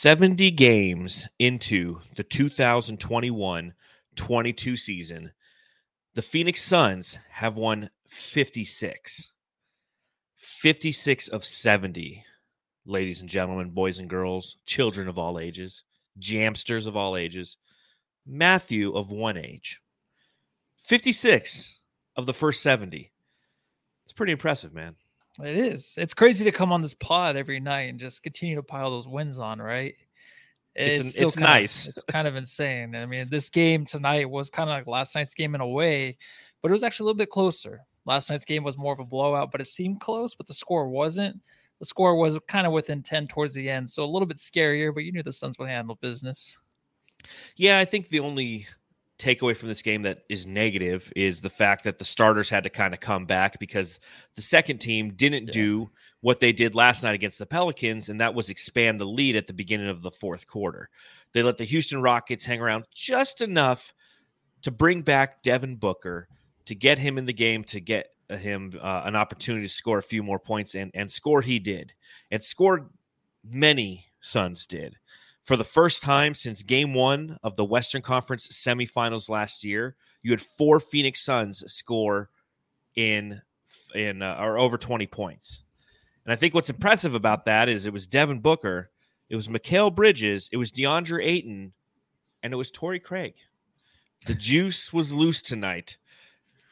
70 games into the 2021 22 season, the Phoenix Suns have won 56. 56 of 70, ladies and gentlemen, boys and girls, children of all ages, jamsters of all ages, Matthew of one age. 56 of the first 70. It's pretty impressive, man. It is. It's crazy to come on this pod every night and just continue to pile those wins on, right? It's, it's, an, it's nice. Of, it's kind of insane. I mean, this game tonight was kind of like last night's game in a way, but it was actually a little bit closer. Last night's game was more of a blowout, but it seemed close, but the score wasn't. The score was kind of within 10 towards the end, so a little bit scarier, but you knew the Suns would handle business. Yeah, I think the only takeaway from this game that is negative is the fact that the starters had to kind of come back because the second team didn't yeah. do what they did last night against the Pelicans, and that was expand the lead at the beginning of the fourth quarter. They let the Houston Rockets hang around just enough to bring back Devin Booker to get him in the game to get him uh, an opportunity to score a few more points and and score he did and scored many Suns did for the first time since game one of the Western Conference semifinals last year, you had four Phoenix Suns score in in uh, or over 20 points. And I think what's impressive about that is it was Devin Booker, it was Mikal Bridges, it was DeAndre Ayton, and it was Torrey Craig. The juice was loose tonight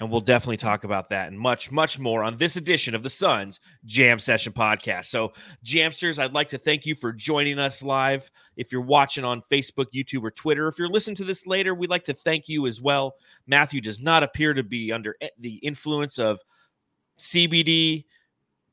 and we'll definitely talk about that and much, much more on this edition of the Suns Jam Session Podcast. So, Jamsters, I'd like to thank you for joining us live. If you're watching on Facebook, YouTube, or Twitter, if you're listening to this later, we'd like to thank you as well. Matthew does not appear to be under the influence of CBD,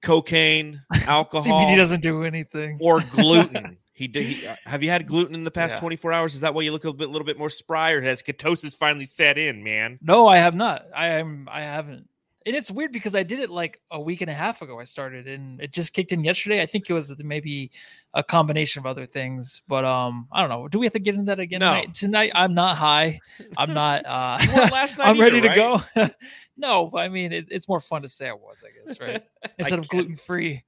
cocaine, alcohol. CBD doesn't do anything. Or gluten. He did. He, uh, have you had gluten in the past yeah. 24 hours? Is that why you look a bit, little bit more spry, or has ketosis finally set in, man? No, I have not. I am. I haven't. And it's weird because I did it like a week and a half ago. I started, and it just kicked in yesterday. I think it was maybe a combination of other things, but um, I don't know. Do we have to get into that again no. tonight? Tonight, I'm not high. I'm not. Uh, last night I'm either, ready right? to go. no, I mean it, it's more fun to say I was, I guess, right? Instead of gluten free.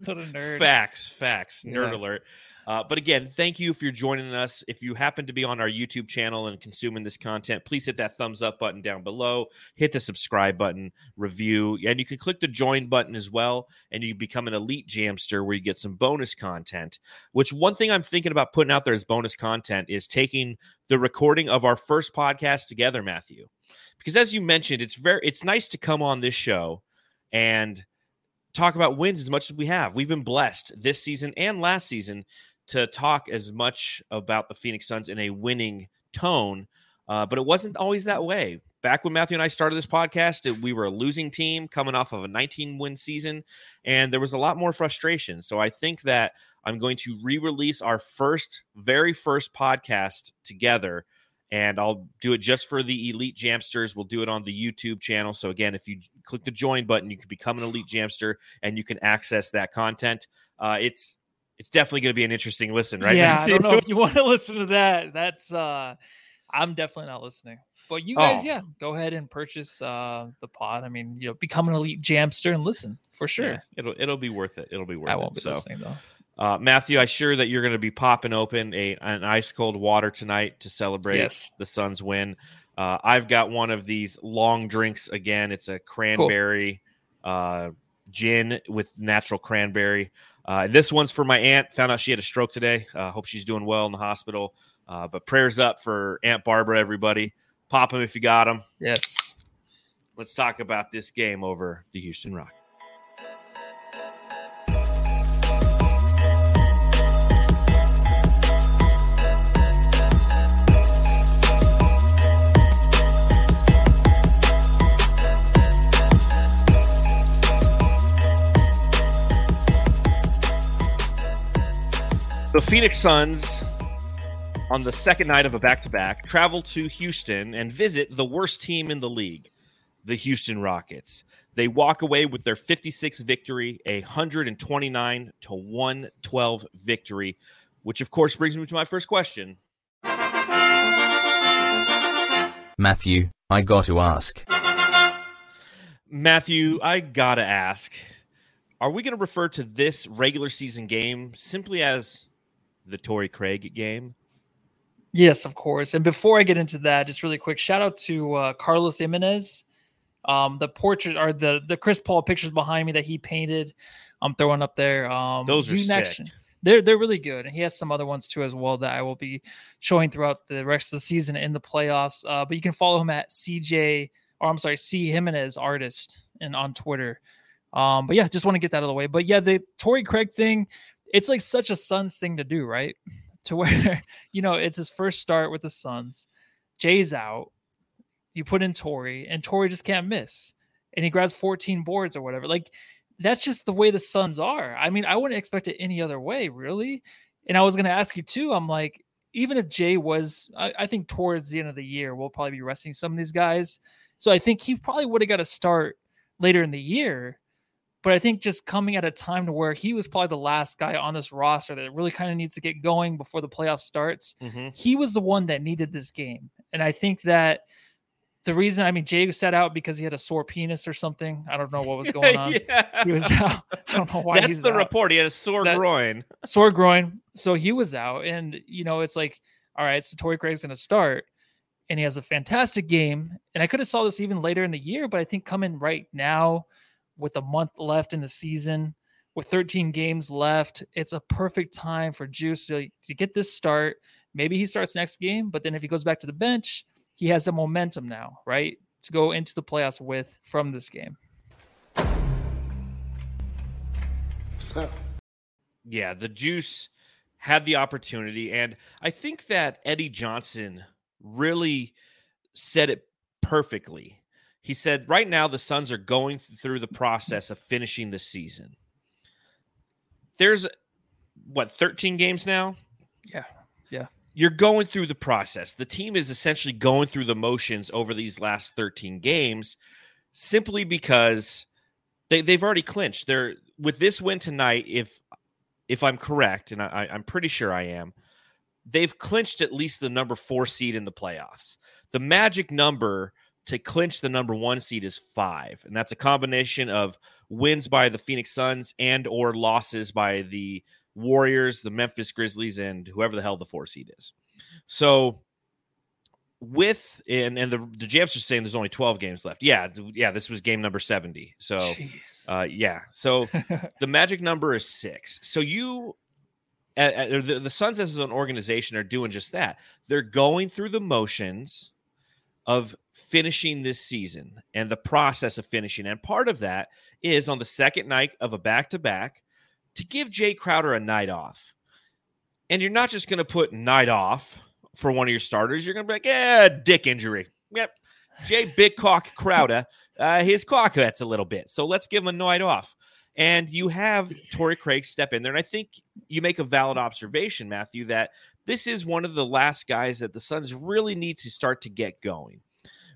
What a nerd. Facts, facts. Nerd Yeah. alert. Uh, but again, thank you for joining us. If you happen to be on our YouTube channel and consuming this content, please hit that thumbs up button down below. Hit the subscribe button, review, and you can click the join button as well. And you become an elite jamster where you get some bonus content. Which one thing I'm thinking about putting out there as bonus content is taking the recording of our first podcast together, Matthew. Because as you mentioned, it's very it's nice to come on this show and talk about wins as much as we have. We've been blessed this season and last season to talk as much about the Phoenix Suns in a winning tone, uh, but it wasn't always that way. Back when Matthew and I started this podcast, we were a losing team coming off of a 19 win season, and there was a lot more frustration. So I think that I'm going to re release our first, very first podcast together and I'll do it just for the elite jamsters. We'll do it on the YouTube channel. So again, if you click the join button, you can become an elite jamster and you can access that content. Uh, it's it's definitely going to be an interesting listen, right? Yeah, I don't know if you want to listen to that. That's uh I'm definitely not listening. But you guys, Oh. yeah, go ahead and purchase uh the pod. I mean, you know, become an elite jamster and listen for sure. Yeah, it'll it'll be worth it. It'll be worth I won't it. be So, listening though. Uh, Matthew, I sure that you're going to be popping open a an ice cold water tonight to celebrate Yes. the Suns win. Uh, I've got one of these long drinks again. It's a cranberry uh, gin with natural cranberry. Uh, this one's for my aunt. Found out she had a stroke today. Uh, hope she's doing well in the hospital. Uh, but prayers up for Aunt Barbara, everybody. Pop them if you got them. Yes. Let's talk about this game over the Houston Rockets. The Phoenix Suns, on the second night of a back to back, travel to Houston and visit the worst team in the league, the Houston Rockets. They walk away with their 56 victory, a 129 to 112 victory, which of course brings me to my first question. Matthew, I got to ask. Matthew, I gotta ask Are we going to refer to this regular season game simply as the Torrey Craig game? Yes, of course. And before I get into that, just really quick shout out to uh, Carlos Jimenez. Um, the portrait or the the Chris Paul pictures behind me that he painted, I'm throwing up there. Um, Those are sick. Action. They're they're really good, and he has some other ones too as well that I will be showing throughout the rest of the season in the playoffs. Uh, but you can follow him at CJ or I'm sorry, C Jimenez artist and on Twitter. Um, but yeah, just want to get that out of the way. But yeah, the Torrey Craig thing, it's like such a Suns thing to do, right? To where you know it's his first start with the Suns. Jay's out. You put in Torrey, and Torrey just can't miss. And he grabs 14 boards or whatever. Like that's just the way the Suns are. I mean, I wouldn't expect it any other way, really. And I was going to ask you too. I'm like, even if Jay was, I, I, think towards the end of the year, we'll probably be resting some of these guys. So I think he probably would have got a start later in the year. But I think just coming at a time to where he was probably the last guy on this roster that really kind of needs to get going before the playoff starts. Mm-hmm. He was the one that needed this game. And I think that the reason I mean Jay sat out because he had a sore penis or something. I don't know what was going on. yeah. He was out. I don't know why. That's the out. report. He had a sore that, groin. Sore groin. So he was out, and you know it's like, all right, so Torrey Craig's going to start, and he has a fantastic game. And I could have saw this even later in the year, but I think coming right now, with a month left in the season, with 13 games left, it's a perfect time for Juice to, to get this start. Maybe he starts next game, but then if he goes back to the bench he has the momentum now, right, to go into the playoffs with from this game. What's up? Yeah, the Juice had the opportunity, and I think that Eddie Johnson really said it perfectly. He said, right now, the Suns are going through the process of finishing the season. There's what, 13 games now? Yeah. Yeah you're going through the process. The team is essentially going through the motions over these last 13 games simply because they, they've already clinched. They're with this win tonight, if if I'm correct, and I, I'm pretty sure I am, they've clinched at least the number four seed in the playoffs. The magic number to clinch the number one seed is five, and that's a combination of wins by the Phoenix Suns and or losses by the Warriors, the Memphis Grizzlies, and whoever the hell the four seed is. So with and and the the Jams are saying there's only 12 games left. Yeah, yeah, this was game number 70. So uh yeah. So the magic number is 6. So you uh, the, the Suns as an organization are doing just that. They're going through the motions of finishing this season and the process of finishing. And part of that is on the second night of a back to back, to give Jay Crowder a night off. And you're not just going to put night off for one of your starters. You're going to be like, yeah, dick injury. Yep. Jay Big Cock Crowder, uh, his cock hurts a little bit. So let's give him a night off. And you have Torrey Craig step in there. And I think you make a valid observation, Matthew, that this is one of the last guys that the Suns really need to start to get going.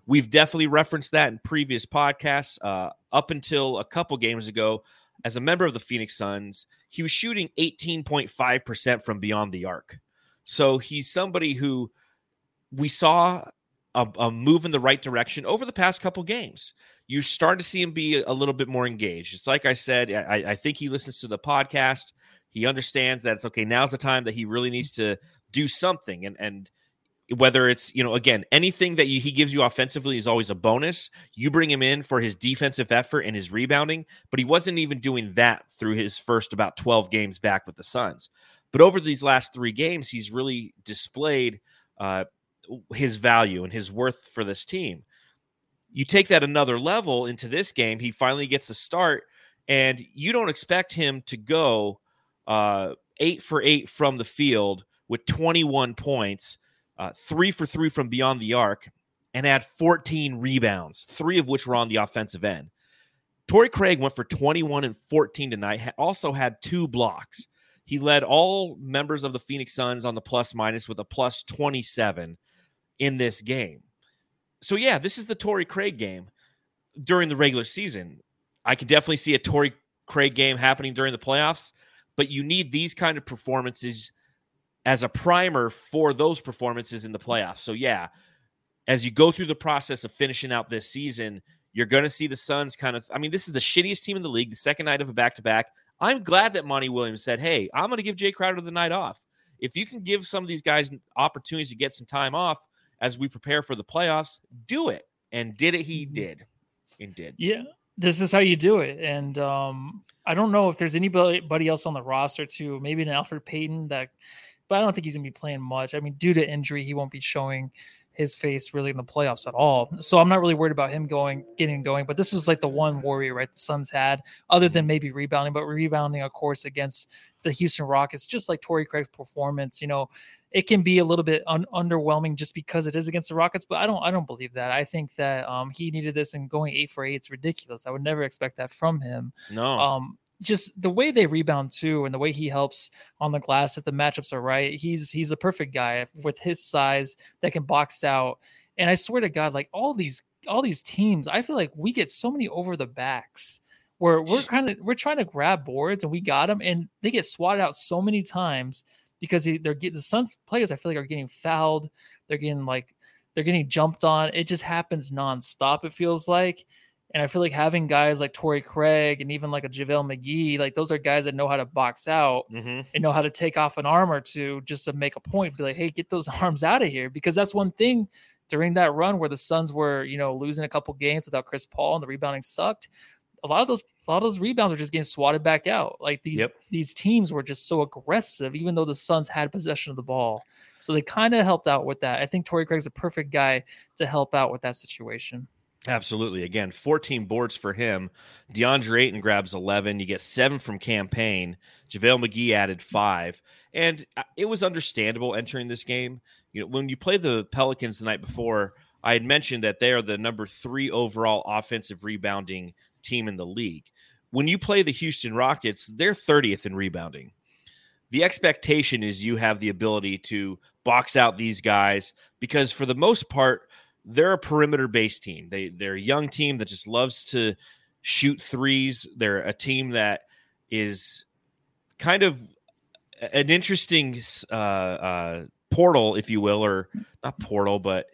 We've definitely referenced that in previous podcasts. Uh, up until a couple games ago, as a member of the Phoenix Suns, he was shooting 18.5% from beyond the arc. So he's somebody who we saw a, a, move in the right direction over the past couple games. You start to see him be a, little bit more engaged. It's like I said, I, I think he listens to the podcast. He understands that it's okay. Now's the time that he really needs to do something. And and whether it's you know again anything that you, he gives you offensively is always a bonus. You bring him in for his defensive effort and his rebounding but he wasn't even doing that through his first about 12 games back with the suns. But over these last three games he's really displayed uh, his value and his worth for this team. You take that another level into this game he finally gets a start and you don't expect him to go uh, eight for eight from the field with 21 points uh, three for three from beyond the arc, and had 14 rebounds, three of which were on the offensive end. Torrey Craig went for 21 and 14 tonight, also had two blocks. He led all members of the Phoenix Suns on the plus minus with a plus 27 in this game. So, yeah, this is the Torrey Craig game during the regular season. I could definitely see a Torrey Craig game happening during the playoffs, but you need these kind of performances as a primer for those performances in the playoffs. So, yeah, as you go through the process of finishing out this season, You're going to see the Suns kind of. I mean, this is the shittiest team in the league. The second night of a back to back. I'm glad that Monty Williams said, "Hey, I'm going to give Jay Crowder the night off. If you can give some of these guys opportunities to get some time off as we prepare for the playoffs, do it." And did it? He Mhm. did, and did. Yeah, this is how you do it. And um, I don't know if there's anybody else on the roster too. Maybe an Alfred Payton that, but I don't think he's gonna be playing much. I mean, due to injury, he won't be showing his face really in the playoffs at all. So I'm not really worried about him going, getting going. But this is like the one warrior, right? The Suns had, other than maybe rebounding, but rebounding, of course, against the Houston Rockets, just like Torrey Craig's performance. You know, it can be a little bit un- underwhelming just because it is against the Rockets, but I don't I don't believe that. I think that um, he needed this and going eight for eight, it's ridiculous. I would never expect that from him. No, Um, just the way they rebound too, and the way he helps on the glass if the matchups are right. He's he's a perfect guy with his size that can box out. And I swear to God, like all these all these teams, I feel like we get so many over the backs where we're kind of we're trying to grab boards and we got them, and they get swatted out so many times because they're getting the Suns players. I feel like are getting fouled. They're getting like they're getting jumped on. It just happens nonstop. It feels like. And I feel like having guys like Torrey Craig and even like a JaVale McGee, like those are guys that know how to box out hmm and know how to take off an arm or two just to make a point. Be like, hey, get those arms out of here. Because that's one thing during that run where the Suns were, you know, losing a couple games without Chris Paul and the rebounding sucked. A lot of those a lot of those rebounds are just getting swatted back out. Like these Yep. these teams were just so aggressive, even though the Suns had possession of the ball. So they kind of helped out with that. I think Torrey Craig's a perfect guy to help out with that situation. Absolutely. Again, 14 boards for him. DeAndre Ayton grabs 11. You get seven from Cam Payne. JaVale McGee added five. And uh, it was understandable entering this game. You know, when you play the Pelicans the night before, I had mentioned that they are the number three overall offensive rebounding team in the league. When you play the Houston Rockets, they're 30th in rebounding. The expectation is you have the ability to box out these guys because, for the most part, they're a perimeter based team. They they're a young team that just loves to shoot threes. They're a team that is kind of an interesting uh, uh, portal, if you will, or not portal, but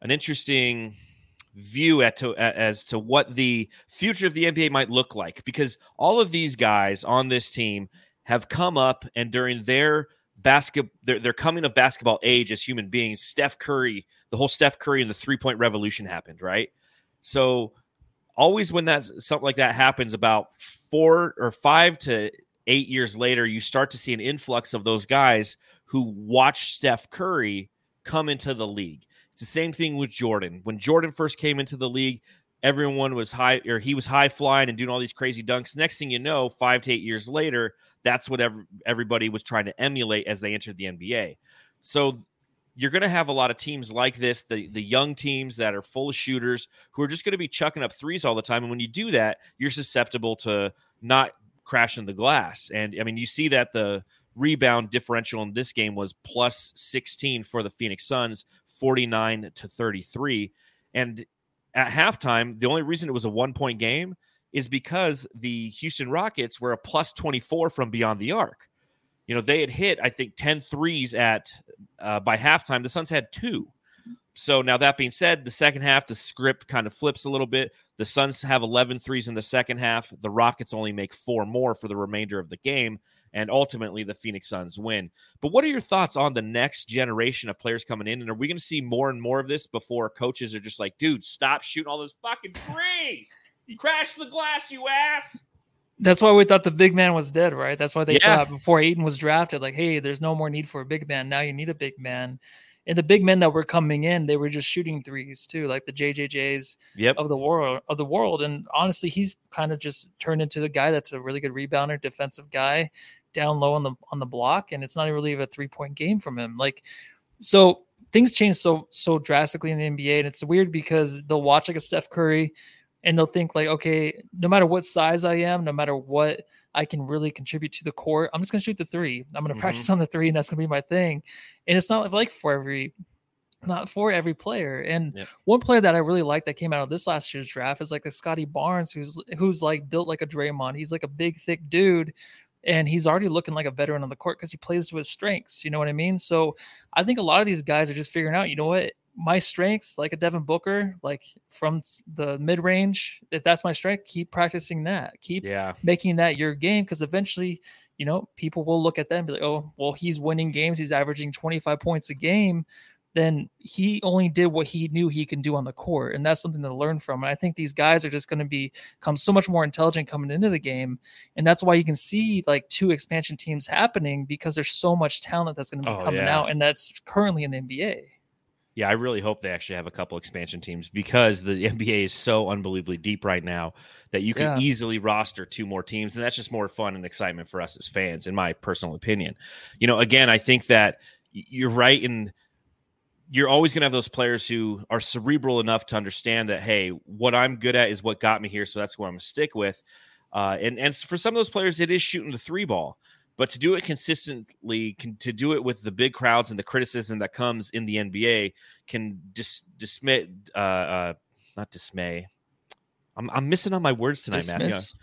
an interesting view at to, as to what the future of the NBA might look like because all of these guys on this team have come up and during their basket their, their coming of basketball age as human beings Steph Curry the whole Steph Curry and the three point revolution happened right so always when that something like that happens about 4 or 5 to 8 years later you start to see an influx of those guys who watch Steph Curry come into the league it's the same thing with Jordan. When Jordan first came into the league, everyone was high or he was high flying and doing all these crazy dunks. Next thing you know, five to eight years later, that's what every, everybody was trying to emulate as they entered the NBA. So you're going to have a lot of teams like this, the the young teams that are full of shooters who are just going to be chucking up threes all the time. And when you do that, you're susceptible to not crashing the glass. And I mean, you see that the rebound differential in this game was plus 16 for the Phoenix Suns, 49 to 33. And at halftime, the only reason it was a one point game is because the Houston Rockets were a plus 24 from beyond the arc. You know, they had hit, I think, 10 threes at uh, by halftime. The Suns had two. So now that being said, the second half, the script kind of flips a little bit. The Suns have 11 threes in the second half. The Rockets only make four more for the remainder of the game. And ultimately, the Phoenix Suns win. But what are your thoughts on the next generation of players coming in? And are we going to see more and more of this before coaches are just like, dude, stop shooting all those fucking threes? You crashed the glass, you ass. That's why we thought the big man was dead, right? That's why they Yeah. thought before Ayton was drafted, like, hey, there's no more need for a big man. Now you need a big man. And the big men that were coming in, they were just shooting threes too, like the JJJs Yep. of the world of the world. And honestly, he's kind of just turned into the guy that's a really good rebounder, defensive guy, down low on the on the block, and it's not really a three point game from him. Like, so things change so so drastically in the NBA, and it's weird because they'll watch like a Steph Curry, and they'll think like, okay, no matter what size I am, no matter what I can really contribute to the court, I'm just gonna shoot the three. I'm gonna Mhm. practice on the three, and that's gonna be my thing. And it's not like for every not for every player. And Yep. one player that I really like that came out of this last year's draft is like a Scottie Barnes, who's who's like built like a Draymond. He's like a big, thick dude, and he's already looking like a veteran on the court because he plays to his strengths. You know what I mean? So I think a lot of these guys are just figuring out, you know what, my strengths, like a Devin Booker, like from the mid range, if that's my strength, keep practicing that. Keep Yeah. making that your game because eventually, you know, people will look at them and be like, oh, well, he's winning games. He's averaging 25 points a game. Then he only did what he knew he can do on the court. And that's something to learn from. And I think these guys are just going to become so much more intelligent coming into the game. And that's why you can see like two expansion teams happening because there's so much talent that's going to be Oh, coming yeah. out. And that's currently in the NBA. Yeah, I really hope they actually have a couple expansion teams because the NBA is so unbelievably deep right now that you can Yeah. easily roster two more teams, and that's just more fun and excitement for us as fans, in my personal opinion. You know, again, I think that you're right in you're always going to have those players who are cerebral enough to understand that hey, what I'm good at is what got me here, so that's what I'm going to stick with. Uh, and and for some of those players, it is shooting the three ball, but to do it consistently, can, to do it with the big crowds and the criticism that comes in the NBA, can dis, dismay, uh, uh, not dismay. I'm, I'm missing on my words tonight, Matthew. Dismiss.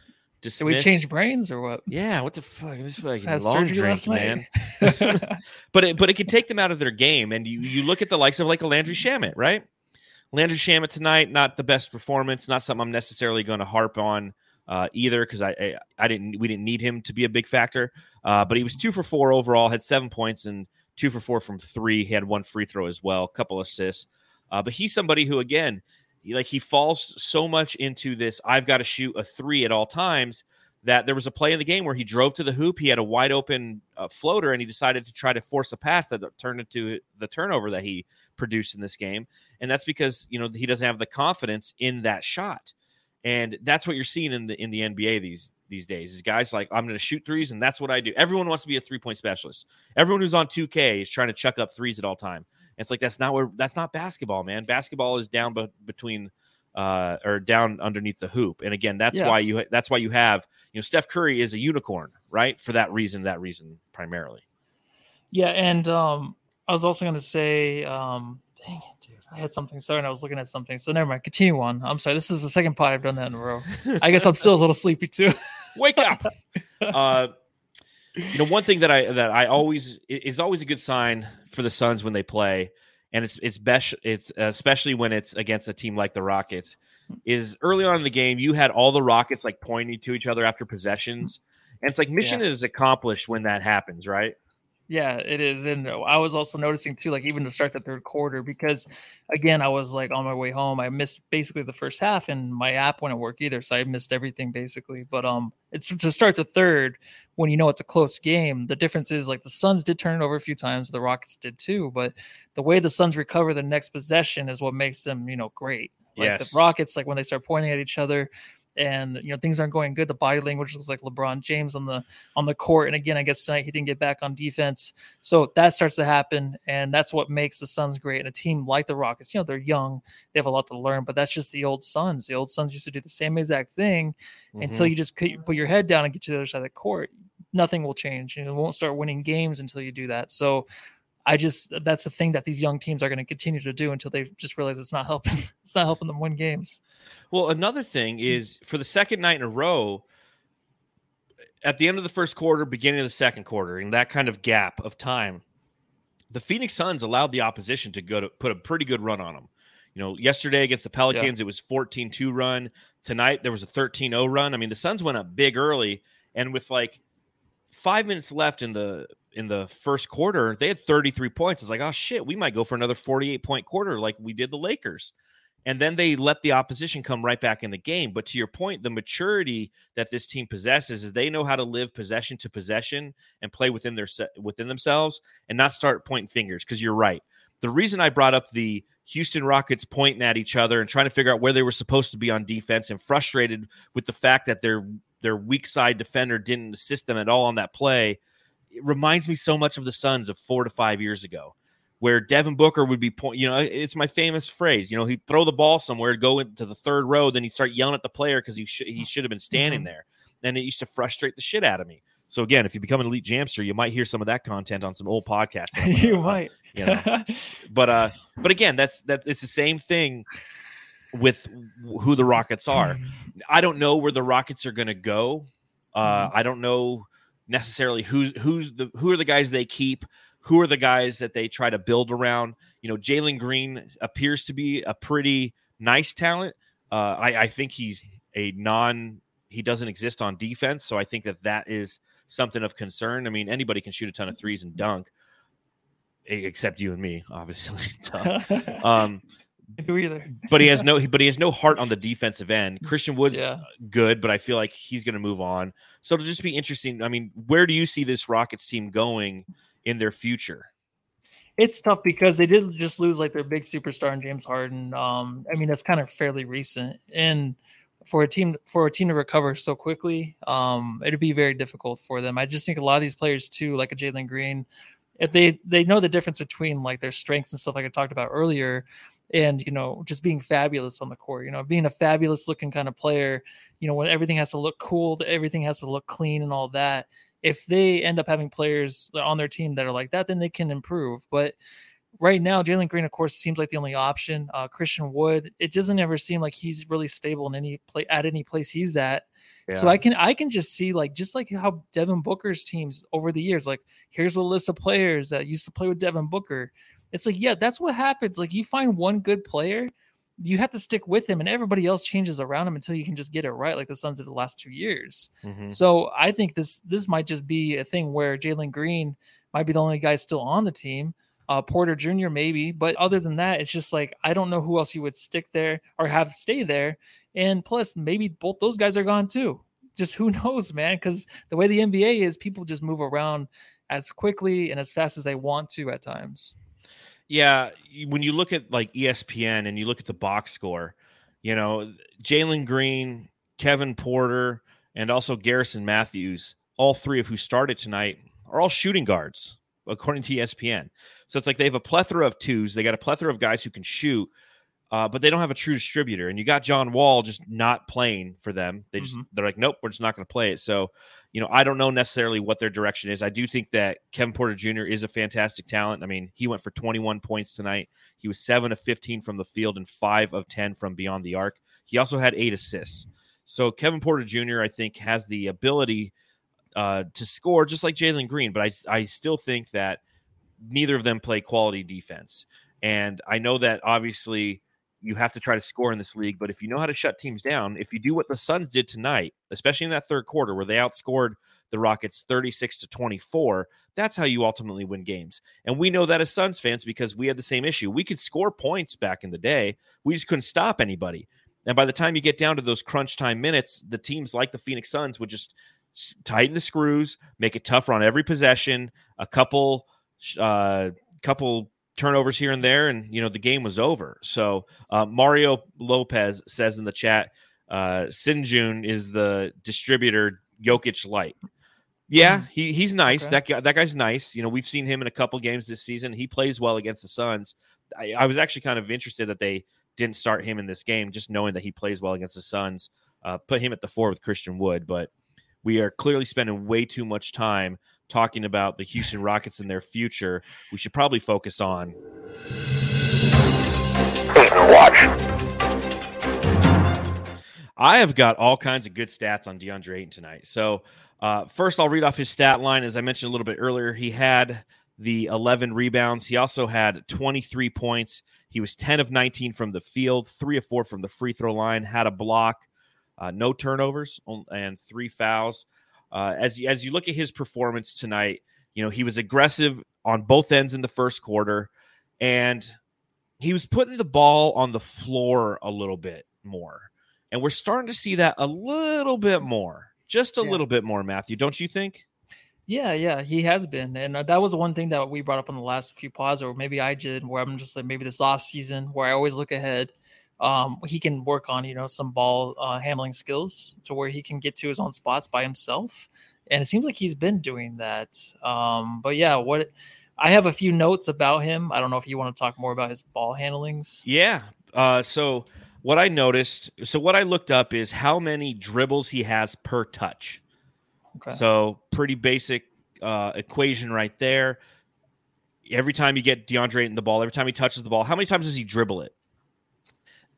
Dismiss. Did we change brains or what? Yeah, what the fuck? This is like Had long drink, man. But it, but it could take them out of their game, and you you look at the likes of like a Landry Shamet, right? Landry Shamet tonight, not the best performance, not something I'm necessarily going to harp on uh, either because I, I I didn't we didn't need him to be a big factor. Uh, but he was two for four overall, had seven points and two for four from three. He had one free throw as well, a couple assists. Uh, but he's somebody who again, he, like he falls so much into this. I've got to shoot a three at all times that there was a play in the game where he drove to the hoop. He had a wide open uh, floater, and he decided to try to force a pass that turned into the turnover that he produced in this game. And that's because you know he doesn't have the confidence in that shot, and that's what you're seeing in the in the NBA these these days. Is guys like I'm going to shoot threes, and that's what I do. Everyone wants to be a three point specialist. Everyone who's on 2K is trying to chuck up threes at all time. And it's like that's not where that's not basketball, man. Basketball is down be- between uh, or down underneath the hoop. And again, that's Yeah. why you that's why you have you know Steph Curry is a unicorn, right? For that reason, that reason primarily. Yeah, and um, I was also going to say, um, dang it, dude, I had something. Sorry, and I was looking at something. So never mind. Continue on. I'm sorry. This is the second pod I've done that in a row. I guess I'm still a little sleepy too. Wake up. uh, you know, one thing that I that I always is always a good sign for the Suns when they play, and it's it's best it's especially when it's against a team like the Rockets. Is early on in the game, you had all the Rockets like pointing to each other after possessions, and it's like mission is accomplished when that happens, right? Yeah, it is. And I was also noticing too, like even to start the third quarter, because again, I was like on my way home. I missed basically the first half and my app wouldn't work either. So I missed everything basically. But um it's to start the third when you know it's a close game. The difference is like the Suns did turn it over a few times, the Rockets did too. But the way the Suns recover the next possession is what makes them, you know, great. Like Yes. the Rockets, like when they start pointing at each other and you know things aren't going good, the body language looks like LeBron James on the on the court. And again, I guess tonight he didn't get back on defense. So that starts to happen. And that's what makes the Suns great. And a team like the Rockets, you know, they're young, they have a lot to learn, but that's just the old Suns. The old Suns used to do the same exact thing until Mhm. you just put your head down and get to the other side of the court. Nothing will change. You won't start winning games until you do that. So I just that's the thing that these young teams are going to continue to do until they just realize it's not helping. It's not helping them win games. Well, another thing hmm. is for the second night in a row, at the end of the first quarter, beginning of the second quarter, in that kind of gap of time, the Phoenix Suns allowed the opposition to go to put a pretty good run on them. You know, yesterday against the Pelicans, it was 14 2 run. Tonight, there was a 13 0 run. I mean, the Suns went up big early, and with like five minutes left in the in the first quarter, they had 33 points. It's like, oh shit, we might go for another 48 point quarter like we did the Lakers. And then they let the opposition come right back in the game. But to your point, the maturity that this team possesses is they know how to live possession to possession and play within their within themselves and not start pointing fingers. Because you're right. The reason I brought up the Houston Rockets pointing at each other and trying to figure out where they were supposed to be on defense and frustrated with the fact that their their weak side defender didn't assist them at all on that play it reminds me so much of the Suns of four to five years ago, where Devin Booker would be point. You know, it's my famous phrase. You know, he'd throw the ball somewhere, go into the third row, then he'd start yelling at the player because he should he should have been standing Mhm. there. And it used to frustrate the shit out of me. So again, if you become an elite jamster, you might hear some of that content on some old podcasts. that you might. you know. but uh, but again, that's that. It's the same thing with who the Rockets are. I don't know where the Rockets are going to go. Uh, I don't know necessarily who's who's the who are the guys they keep, who are the guys that they try to build around. You know, Jalen Green appears to be a pretty nice talent. Uh, I, I think he's a non he doesn't exist on defense, so I think that that is something of concern. I mean, anybody can shoot a ton of threes and dunk, except you and me, obviously. um, do either. but he has no but he has no heart on the defensive end. Christian Wood's Yeah. good, but I feel like he's going to move on. So it'll just be interesting. I mean, where do you see this Rockets team going in their future? It's tough because they did just lose like their big superstar in James Harden. Um, I mean, that's kind of fairly recent, and for a team for a team to recover so quickly, um, it'd be very difficult for them. I just think a lot of these players too, like a Jalen Green, if they they know the difference between like their strengths and stuff like I talked about earlier, and you know just being fabulous on the court. You know, being a fabulous looking kind of player. You know, when everything has to look cool, everything has to look clean and all that if they end up having players on their team that are like that, then they can improve. But right now, Jalen Green, of course, seems like the only option. Uh, Christian Wood, it doesn't ever seem like he's really stable in any play at any place he's at. So I can I can just see like just like how Devin Booker's teams over the years, like here's a list of players that used to play with Devin Booker. It's like, yeah, that's what happens. Like you find one good player, you have to stick with him, and everybody else changes around him until you can just get it right, like the Suns did the last two years. Mhm. So I think this this might just be a thing where Jalen Green might be the only guy still on the team. Uh, Porter Jr. maybe, but other than that, it's just like I don't know who else you would stick there or have stay there. And plus, maybe both those guys are gone too. Just who knows, man? Because the way the NBA is, people just move around as quickly and as fast as they want to at times. Yeah, when you look at like ESPN and you look at the box score, you know, Jalen Green, Kevin Porter, and also Garrison Matthews, all three of who started tonight, are all shooting guards, according to ESPN. So it's like they have a plethora of twos. They got a plethora of guys who can shoot, uh, but they don't have a true distributor. And you got John Wall just not playing for them. They just Mhm. they're like, nope, we're just not going to play it. So, you know, I don't know necessarily what their direction is. I do think that Kevin Porter Jr. is a fantastic talent. I mean, he went for 21 points tonight. He was seven of 15 from the field and five of 10 from beyond the arc. He also had eight assists. So Kevin Porter Jr. I think has the ability uh, to score just like Jalen Green, but I I still think that neither of them play quality defense. And I know that obviously you have to try to score in this league, but if you know how to shut teams down, if you do what the Suns did tonight, especially in that third quarter where they outscored the Rockets 36 to 24, that's how you ultimately win games. And we know that as Suns fans because we had the same issue. We could score points back in the day, we just couldn't stop anybody. And by the time you get down to those crunch time minutes, the teams like the Phoenix Suns would just tighten the screws, make it tougher on every possession, a couple uh couple turnovers here and there and you know the game was over. So uh, Mario Lopez says in the chat uh Sengun is the distributor Jokic light. Yeah, Mm. he he's nice. Okay. That guy that guy's nice. You know, we've seen him in a couple games this season. He plays well against the Suns. I, I was actually kind of interested that they didn't start him in this game, just knowing that he plays well against the Suns. Uh, put him at the four with Christian Wood, but we are clearly spending way too much time talking about the Houston Rockets and their future. We should probably focus on Watch. I have got all kinds of good stats on DeAndre Ayton tonight. So, uh, first, I'll read off his stat line. As I mentioned a little bit earlier, he had the 11 rebounds. He also had 23 points. He was 10 of 19 from the field, three of four from the free throw line, had a block, uh, no turnovers, and three fouls. Uh, as, you- as you look at his performance tonight, you know, he was aggressive on both ends in the first quarter, and he was putting the ball on the floor a little bit more. And we're starting to see that a little bit more, just a Yeah. little bit more, Matthew, don't you think? Yeah, yeah, he has been, and uh, that was one thing that we brought up on the last few pods, or maybe I did, where I'm just like maybe this off season where I always look ahead. Um, he can work on you know some ball uh, handling skills to where he can get to his own spots by himself, and it seems like he's been doing that. Um, but yeah, what I have a few notes about him. I don't know if you want to talk more about his ball handlings. Yeah. Uh, so what I noticed, so what I looked up is how many dribbles he has per touch. Okay. So pretty basic uh, equation right there. Every time you get DeAndre Ayton the ball, every time he touches the ball, how many times does he dribble it?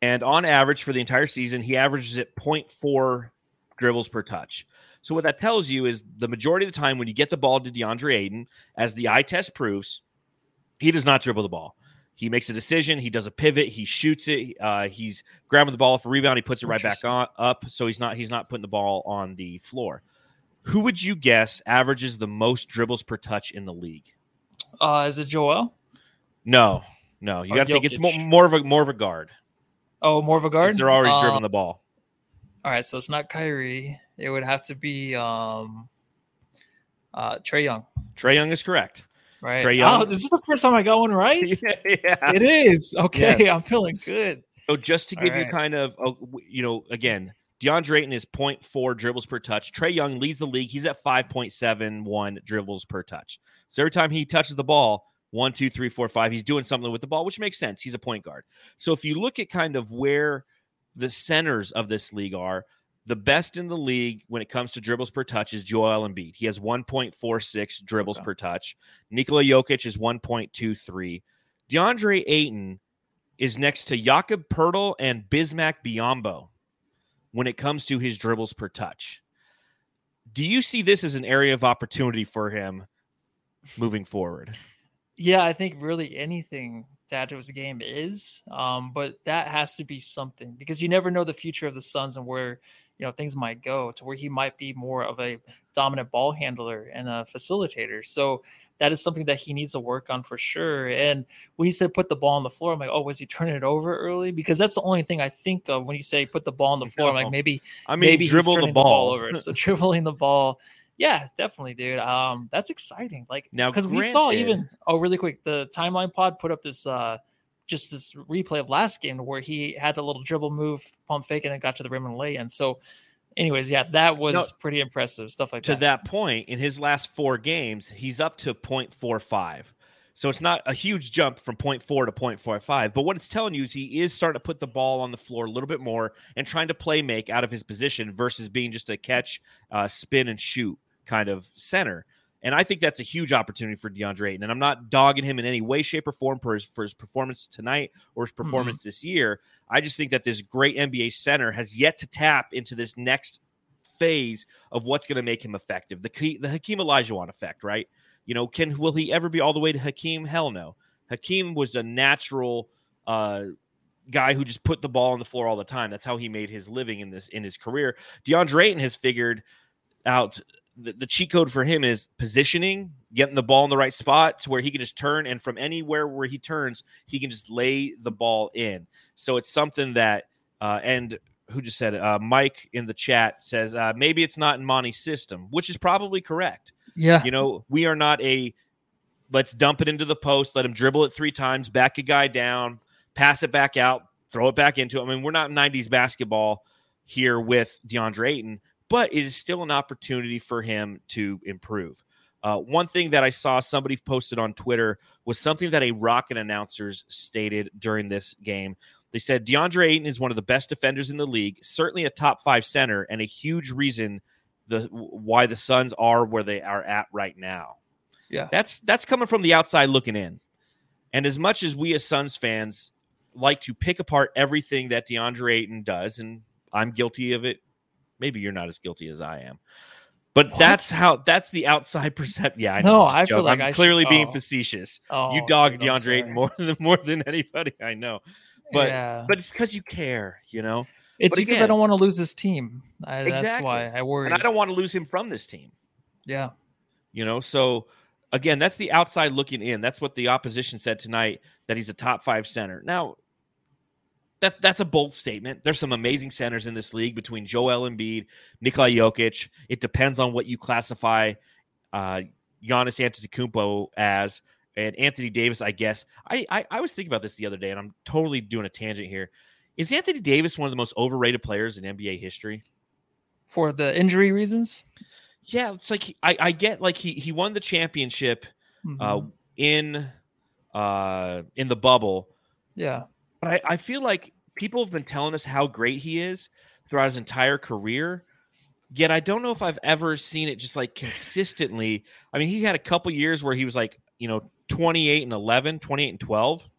And on average for the entire season, he averages it 0.4 dribbles per touch. So what that tells you is the majority of the time when you get the ball to DeAndre Ayton, as the eye test proves, he does not dribble the ball. He makes a decision. He does a pivot. He shoots it. Uh, he's grabbing the ball for rebound. He puts it right back on up. So he's not he's not putting the ball on the floor. Who would you guess averages the most dribbles per touch in the league? Uh, is it Joel? No, no. You got to think it's more, more of a more of a guard. Oh, more of a guard. They're already Uh, dribbling the ball. All right, so it's not Kyrie. It would have to be um, uh, Trae Young, Trae Young is correct. right? Trae Young. Oh, this is the first time I got one right. yeah. It is okay. Yes. I'm feeling good. So just to give you kind of, oh, w- you know, again, DeAndre Ayton is 0.4 dribbles per touch. Trae Young leads the league. He's at 5.71 dribbles per touch. So every time he touches the ball, one, two, three, four, five, he's doing something with the ball, which makes sense. He's a point guard. So if you look at kind of where the centers of this league are, the best in the league when it comes to dribbles per touch is Joel Embiid. He has 1.46 dribbles Okay. per touch. Nikola Jokic is 1.23. DeAndre Ayton is next to Jakob Poeltl and Bismack Biyombo when it comes to his dribbles per touch. Do you see this as an area of opportunity for him moving forward? Yeah, I think really anything to add to his game is, um, but that has to be something because you never know the future of the Suns and where you know things might go to where he might be more of a dominant ball handler and a facilitator. So that is something that he needs to work on for sure. And when he said put the ball on the floor, I'm like, oh, was he turning it over early? Because that's the only thing I think of when you say put the ball on the floor. I'm like maybe I mean, maybe dribble the turning ball. over. So dribbling the ball. Yeah, definitely, dude. Um, that's exciting. Like Now, because we saw even oh, really quick, the timeline pod put up this uh just this replay of last game where he had the little dribble move, pump fake, and it got to the rim and lay in. So, anyways, yeah, that was No, pretty impressive stuff like to that. To that point, in his last four games, he's up to 0.45. So it's not a huge jump from 0.4 to 0.45. But what it's telling you is he is starting to put the ball on the floor a little bit more and trying to play make out of his position versus being just a catch, uh, spin, and shoot kind of center. And I think that's a huge opportunity for DeAndre Ayton. And I'm not dogging him in any way, shape, or form for his, for his performance tonight or his performance this year. I just think that this great NBA center has yet to tap into this next phase of what's going to make him effective. The Ke- the Hakeem Olajuwon effect, right? You know, can will he ever be all the way to Hakeem? Hell no. Hakeem was a natural uh, guy who just put the ball on the floor all the time. That's how he made his living in this in his career. DeAndre Ayton has figured out the, the cheat code for him is positioning, getting the ball in the right spot to where he can just turn and from anywhere where he turns, he can just lay the ball in. So it's something that uh, and who just said it? Uh, Mike in the chat says uh, maybe it's not in Monty's system, which is probably correct. yeah, You know, we are not a let's dump it into the post, let him dribble it three times, back a guy down, pass it back out, throw it back into. him. I mean, we're not 90s basketball here with DeAndre Ayton, but it is still an opportunity for him to improve. Uh, one thing that I saw somebody posted on Twitter was something that a Rocket announcers stated during this game. They said DeAndre Ayton is one of the best defenders in the league, certainly a top five center, and a huge reason the why the Suns are where they are at right now. Yeah. That's that's coming from the outside looking in. And as much as we as Suns fans like to pick apart everything that DeAndre Ayton does, and I'm guilty of it, maybe you're not as guilty as I am. But What? that's how that's the outside perception. Yeah, I No, know. I'm I feel like I'm I should- clearly being oh. facetious. oh, you dog dude, DeAndre Ayton more than more than anybody I know. But yeah. but it's because you care, you know. it's but because I don't want to lose this team. I, That's why I worry. And I don't want to lose him from this team. yeah, You know, so again, that's the outside looking in. That's what the opposition said tonight that he's a top five center. Now, that that's a bold statement. There's some amazing centers in this league between Joel Embiid, Nikola Jokic. It depends on what you classify uh, Giannis Antetokounmpo as, and Anthony Davis. I guess I, I I was thinking about this the other day, and I'm totally doing a tangent here. Is Anthony Davis one of the most overrated players in NBA history? for the injury reasons. Yeah, it's like he- I, I get like he he won the championship uh, Mhm. in uh, in the bubble, yeah, but I, I feel like people have been telling us how great he is throughout his entire career. Yet I don't know if I've ever seen it just like consistently. I mean, he had a couple years where he was like, you know, 28 and 11, 28 and 12.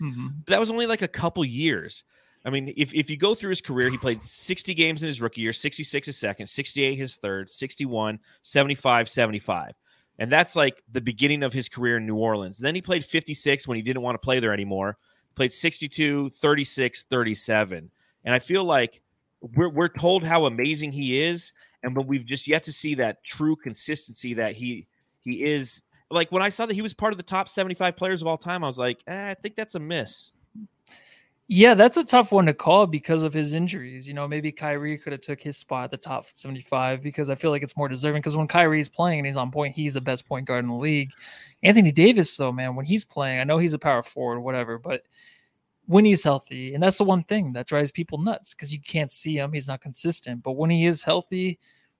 Mhm. But that was only like a couple years. I mean, if, if you go through his career, he played 60 games in his rookie year, 66 his second, 68 his third, 61, 75, 75. And that's like the beginning of his career in New Orleans. then he played 56 when he didn't want to play there anymore. Played 62, 36, 37. And I feel like we're, we're told how amazing he is. And but we've just yet to see that true consistency that he he is. Like when I saw that he was part of the top 75 players of all time, I was like, eh, I think that's a miss. Yeah, that's a tough one to call because of his injuries. You know, maybe Kyrie could have took his spot at the top 75 because I feel like it's more deserving. Because when Kyrie's playing and he's on point, he's the best point guard in the league. Anthony Davis, though, man, when he's playing, I know he's a power forward, whatever, but when he's healthy, and that's the one thing that drives people nuts because you can't see him, he's not consistent. But when he is healthy,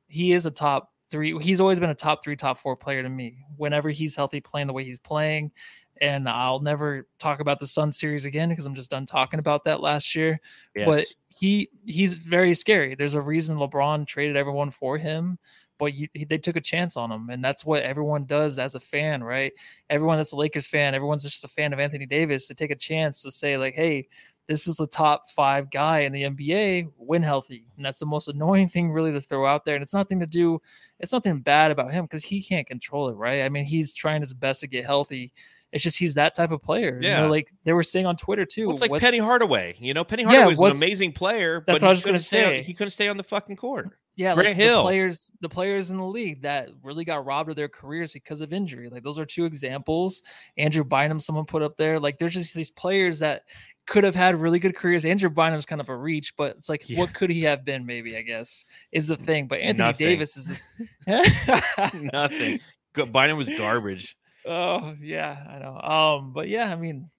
he is a top three. He's always been a top three, top four player to me. Whenever he's healthy, playing the way he's playing, and I'll never talk about the Sun series again because I'm just done talking about that last year. Yes. But he he's very scary. There's a reason LeBron traded everyone for him, but you, they took a chance on him, and that's what everyone does as a fan, right? Everyone that's a Lakers fan, everyone's just a fan of Anthony Davis. To take a chance to say like, hey. This is the top five guy in the NBA when healthy. And that's the most annoying thing, really, to throw out there. And it's nothing to do, it's nothing bad about him because he can't control it, right? I mean, he's trying his best to get healthy it's just he's that type of player. Yeah, you know, like they were saying on Twitter too. Well, it's like what's, Penny Hardaway. You know, Penny Hardaway yeah, an amazing player. That's what I was going to say. On, he couldn't stay on the fucking court. Yeah, like Hill. the players, the players in the league that really got robbed of their careers because of injury. Like those are two examples. Andrew Bynum, someone put up there. Like there's just these players that could have had really good careers. Andrew Bynum's kind of a reach, but it's like, yeah. what could he have been? Maybe I guess is the thing. But Anthony Nothing. Davis is nothing. Bynum was garbage. Oh yeah, I know. Um, but yeah, I mean,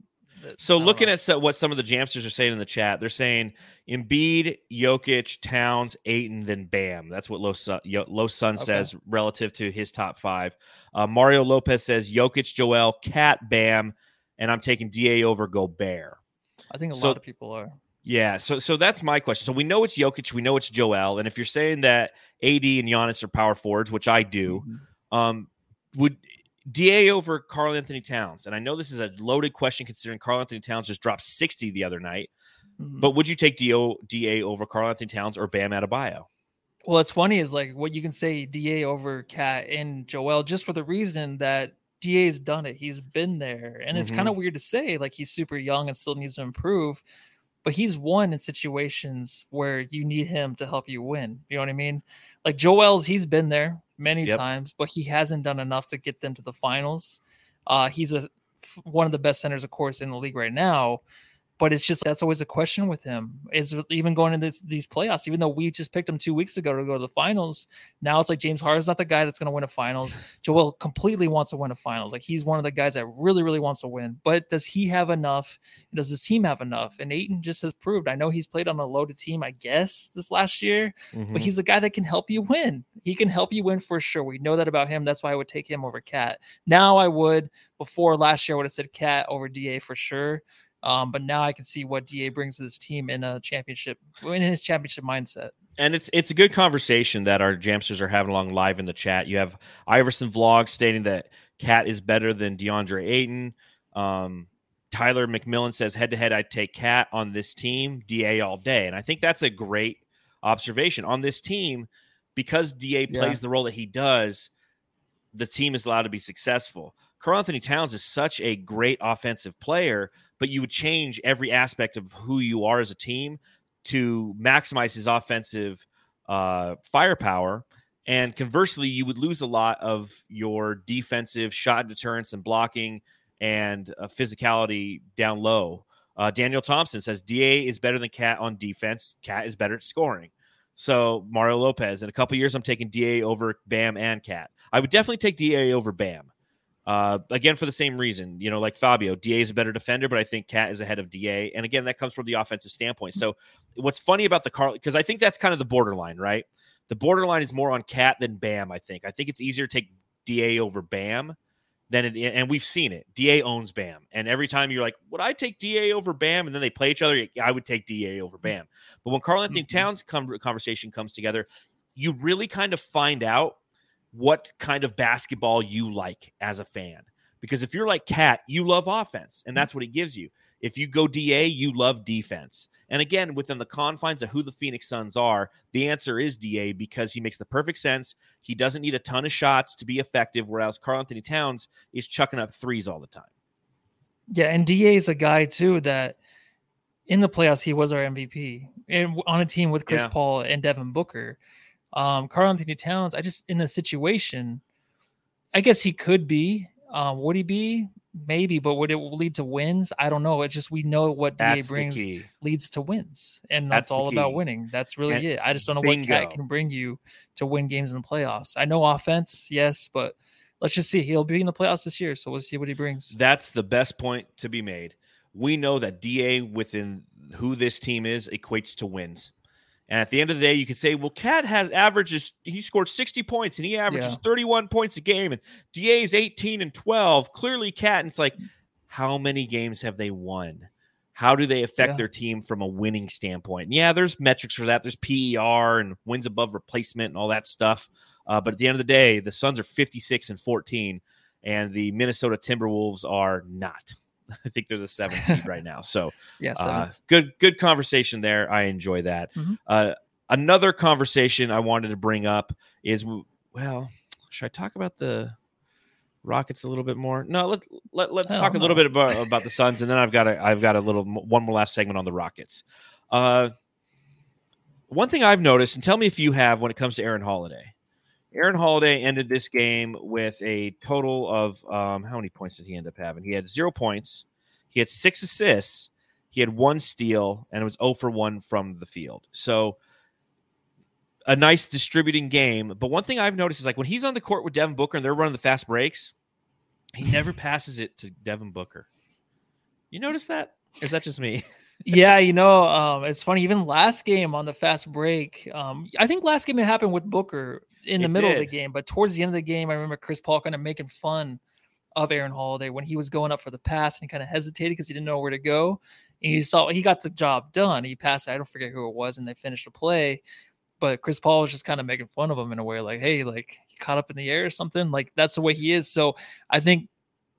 so looking know. at what some of the Jamsters are saying in the chat, they're saying Embiid, Jokic, Towns, Ayton, then Bam. That's what Low Sun, Low Sun okay. says relative to his top five. Uh, Mario Lopez says Jokic, Joel, Cat, Bam, and I'm taking Da over Gobert. I think a so, lot of people are. Yeah, so so that's my question. So we know it's Jokic, we know it's Joel, and if you're saying that AD and Giannis are power forwards, which I do, mm-hmm. um, would Da over Karl Anthony Towns. And I know this is a loaded question considering Karl Anthony Towns just dropped 60 the other night. Mm-hmm. But would you take Do, Da over Karl Anthony Towns or Bam Adebayo? Well, it's funny is like what you can say Da over Cat and Joel just for the reason that DA's done it. He's been there. And it's mm-hmm. kind of weird to say like he's super young and still needs to improve but he's won in situations where you need him to help you win. You know what I mean? Like Joel's, he's been there many yep. times, but he hasn't done enough to get them to the finals. Uh, he's a one of the best centers, of course, in the league right now but it's just that's always a question with him. Is even going into this, these playoffs, even though we just picked him two weeks ago to go to the finals. Now it's like James Harden's not the guy that's going to win a finals. Joel completely wants to win a finals. Like he's one of the guys that really, really wants to win. But does he have enough? Does his team have enough? And Ayton just has proved. I know he's played on a loaded team, I guess, this last year, mm-hmm. but he's a guy that can help you win. He can help you win for sure. We know that about him. That's why I would take him over Cat. Now I would. Before last year, I would have said Cat over Da for sure. Um, but now I can see what Da brings to this team in a championship, in his championship mindset. And it's it's a good conversation that our Jamsters are having along live in the chat. You have Iverson Vlog stating that Cat is better than DeAndre Ayton. Um, Tyler McMillan says head to head, I'd take Cat on this team, Da all day. And I think that's a great observation on this team because Da plays yeah. the role that he does. The team is allowed to be successful. Karl-Anthony Towns is such a great offensive player, but you would change every aspect of who you are as a team to maximize his offensive uh, firepower. And conversely, you would lose a lot of your defensive shot deterrence and blocking and uh, physicality down low. Uh, Daniel Thompson says Da is better than Cat on defense. Cat is better at scoring. So Mario Lopez, in a couple years, I'm taking Da over Bam and Cat. I would definitely take Da over Bam. Uh, again, for the same reason, you know, like Fabio, Da is a better defender, but I think Cat is ahead of Da. And again, that comes from the offensive standpoint. So, what's funny about the Karl, because I think that's kind of the borderline, right? The borderline is more on Cat than Bam. I think. I think it's easier to take Da over Bam than it, and we've seen it. Da owns Bam, and every time you're like, "Would I take Da over Bam?" and then they play each other, I would take Da over Bam. But when Karl Anthony mm-hmm. Towns conversation comes together, you really kind of find out what kind of basketball you like as a fan. Because if you're like Cat, you love offense, and that's what he gives you. If you go DA, you love defense. And again, within the confines of who the Phoenix Suns are, the answer is DA because he makes the perfect sense. He doesn't need a ton of shots to be effective, whereas Karl Anthony Towns is chucking up threes all the time. Yeah, and DA is a guy too that in the playoffs he was our MVP and on a team with Chris Yeah. Paul and Devin Booker. Um, Karl Anthony Towns, I just in the situation, I guess he could be. Um, would he be? Maybe, but would it lead to wins? I don't know. It's just we know what DA That's brings leads to wins, and That's that's, all about winning. That's really And it. I just don't know what bingo. Cat can bring you to win games in the playoffs. I know offense, yes, but let's just see. He'll be in the playoffs this year, so we'll see what he brings. That's the best point to be made. We know that DA within who this team is equates to wins. And at the end of the day, you can say, well, Cat has averages, he scored 60 points and he averages Yeah. 31 points a game, and DA is 18 and 12. Clearly, Cat, and it's like, how many games have they won? How do they affect Yeah. their team from a winning standpoint? And yeah, there's metrics for that. There's PER and wins above replacement and all that stuff. Uh, but at the end of the day, the Suns are 56 and 14, and the Minnesota Timberwolves are not. I think they're the seventh seed right now. So Yeah, uh, good, good conversation there. I enjoy that. Mhm. Uh, another conversation I wanted to bring up is, well, should I talk about the Rockets a little bit more? No, let, let let's Hell talk a little bit about, about the Suns, and then I've got a I've got a little one more last segment on the Rockets. Uh, one thing I've noticed, and tell me if you have when it comes to Aaron Holiday. Aaron Holiday ended this game with a total of um, how many points did he end up having? He had zero points. He had six assists. He had one steal, and it was 0 for 1 from the field. So a nice distributing game. But one thing I've noticed is like when he's on the court with Devin Booker and they're running the fast breaks, he never passes it to Devin Booker. You notice that? Is that just me? yeah, you know, um, it's funny. Even last game on the fast break, um, I think last game it happened with Booker in the It middle of the game, but towards the end of the game, I remember Chris Paul kind of making fun of Aaron Holiday when he was going up for the pass and he kind of hesitated because he didn't know where to go. And he saw he got the job done. He passed. I don't forget who it was, and they finished the play. But Chris Paul was just kind of making fun of him in a way, like, "Hey, like you caught up in the air or something." Like that's the way he is. So I think,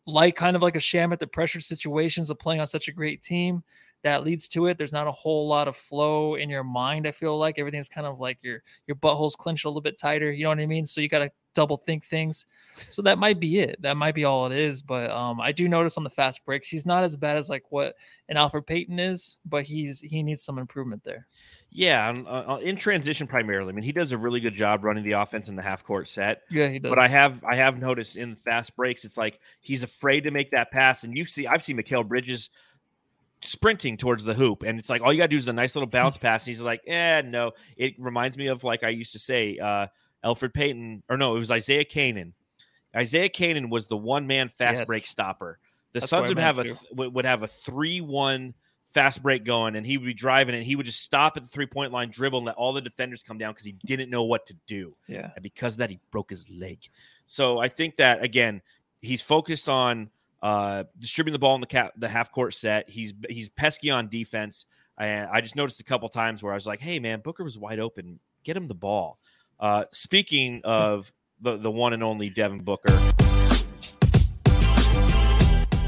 like kind of like a sham at the pressure situations of playing on such a great team, that leads to it. There's not a whole lot of flow in your mind. I feel like everything's kind of like your your butthole's clenched a little bit tighter. You know what I mean? So you got to double think things. So that might be it. That might be all it is. But um, I do notice on the fast breaks, he's not as bad as like what an Elfrid Payton is, but he's he needs some improvement there. Yeah, uh, in transition primarily. I mean, he does a really good job running the offense in the half court set. Yeah, he does. But I have I have noticed in fast breaks, it's like he's afraid to make that pass. And you see, I've seen Mikal Bridges sprinting towards the hoop, and it's like all you gotta do is a nice little bounce pass. And he's like, eh, no. It reminds me of like I used to say, uh, Elfrid Payton, or no, it was Isaiah Canaan. Isaiah Canaan was the one man fast break stopper. The That's Suns would have a th- would would have a three one fast break going, and he would be driving, and he would just stop at the three point line, dribble, and let all the defenders come down because he didn't know what to do yeah. and because of that he broke his leg. So I think that again, he's focused on uh, distributing the ball in the cap, the half court set. He's he's pesky on defense. And I just noticed a couple times where I was like, "Hey man, Booker was wide open. Get him the ball." Uh, speaking of the the one and only Devin Booker,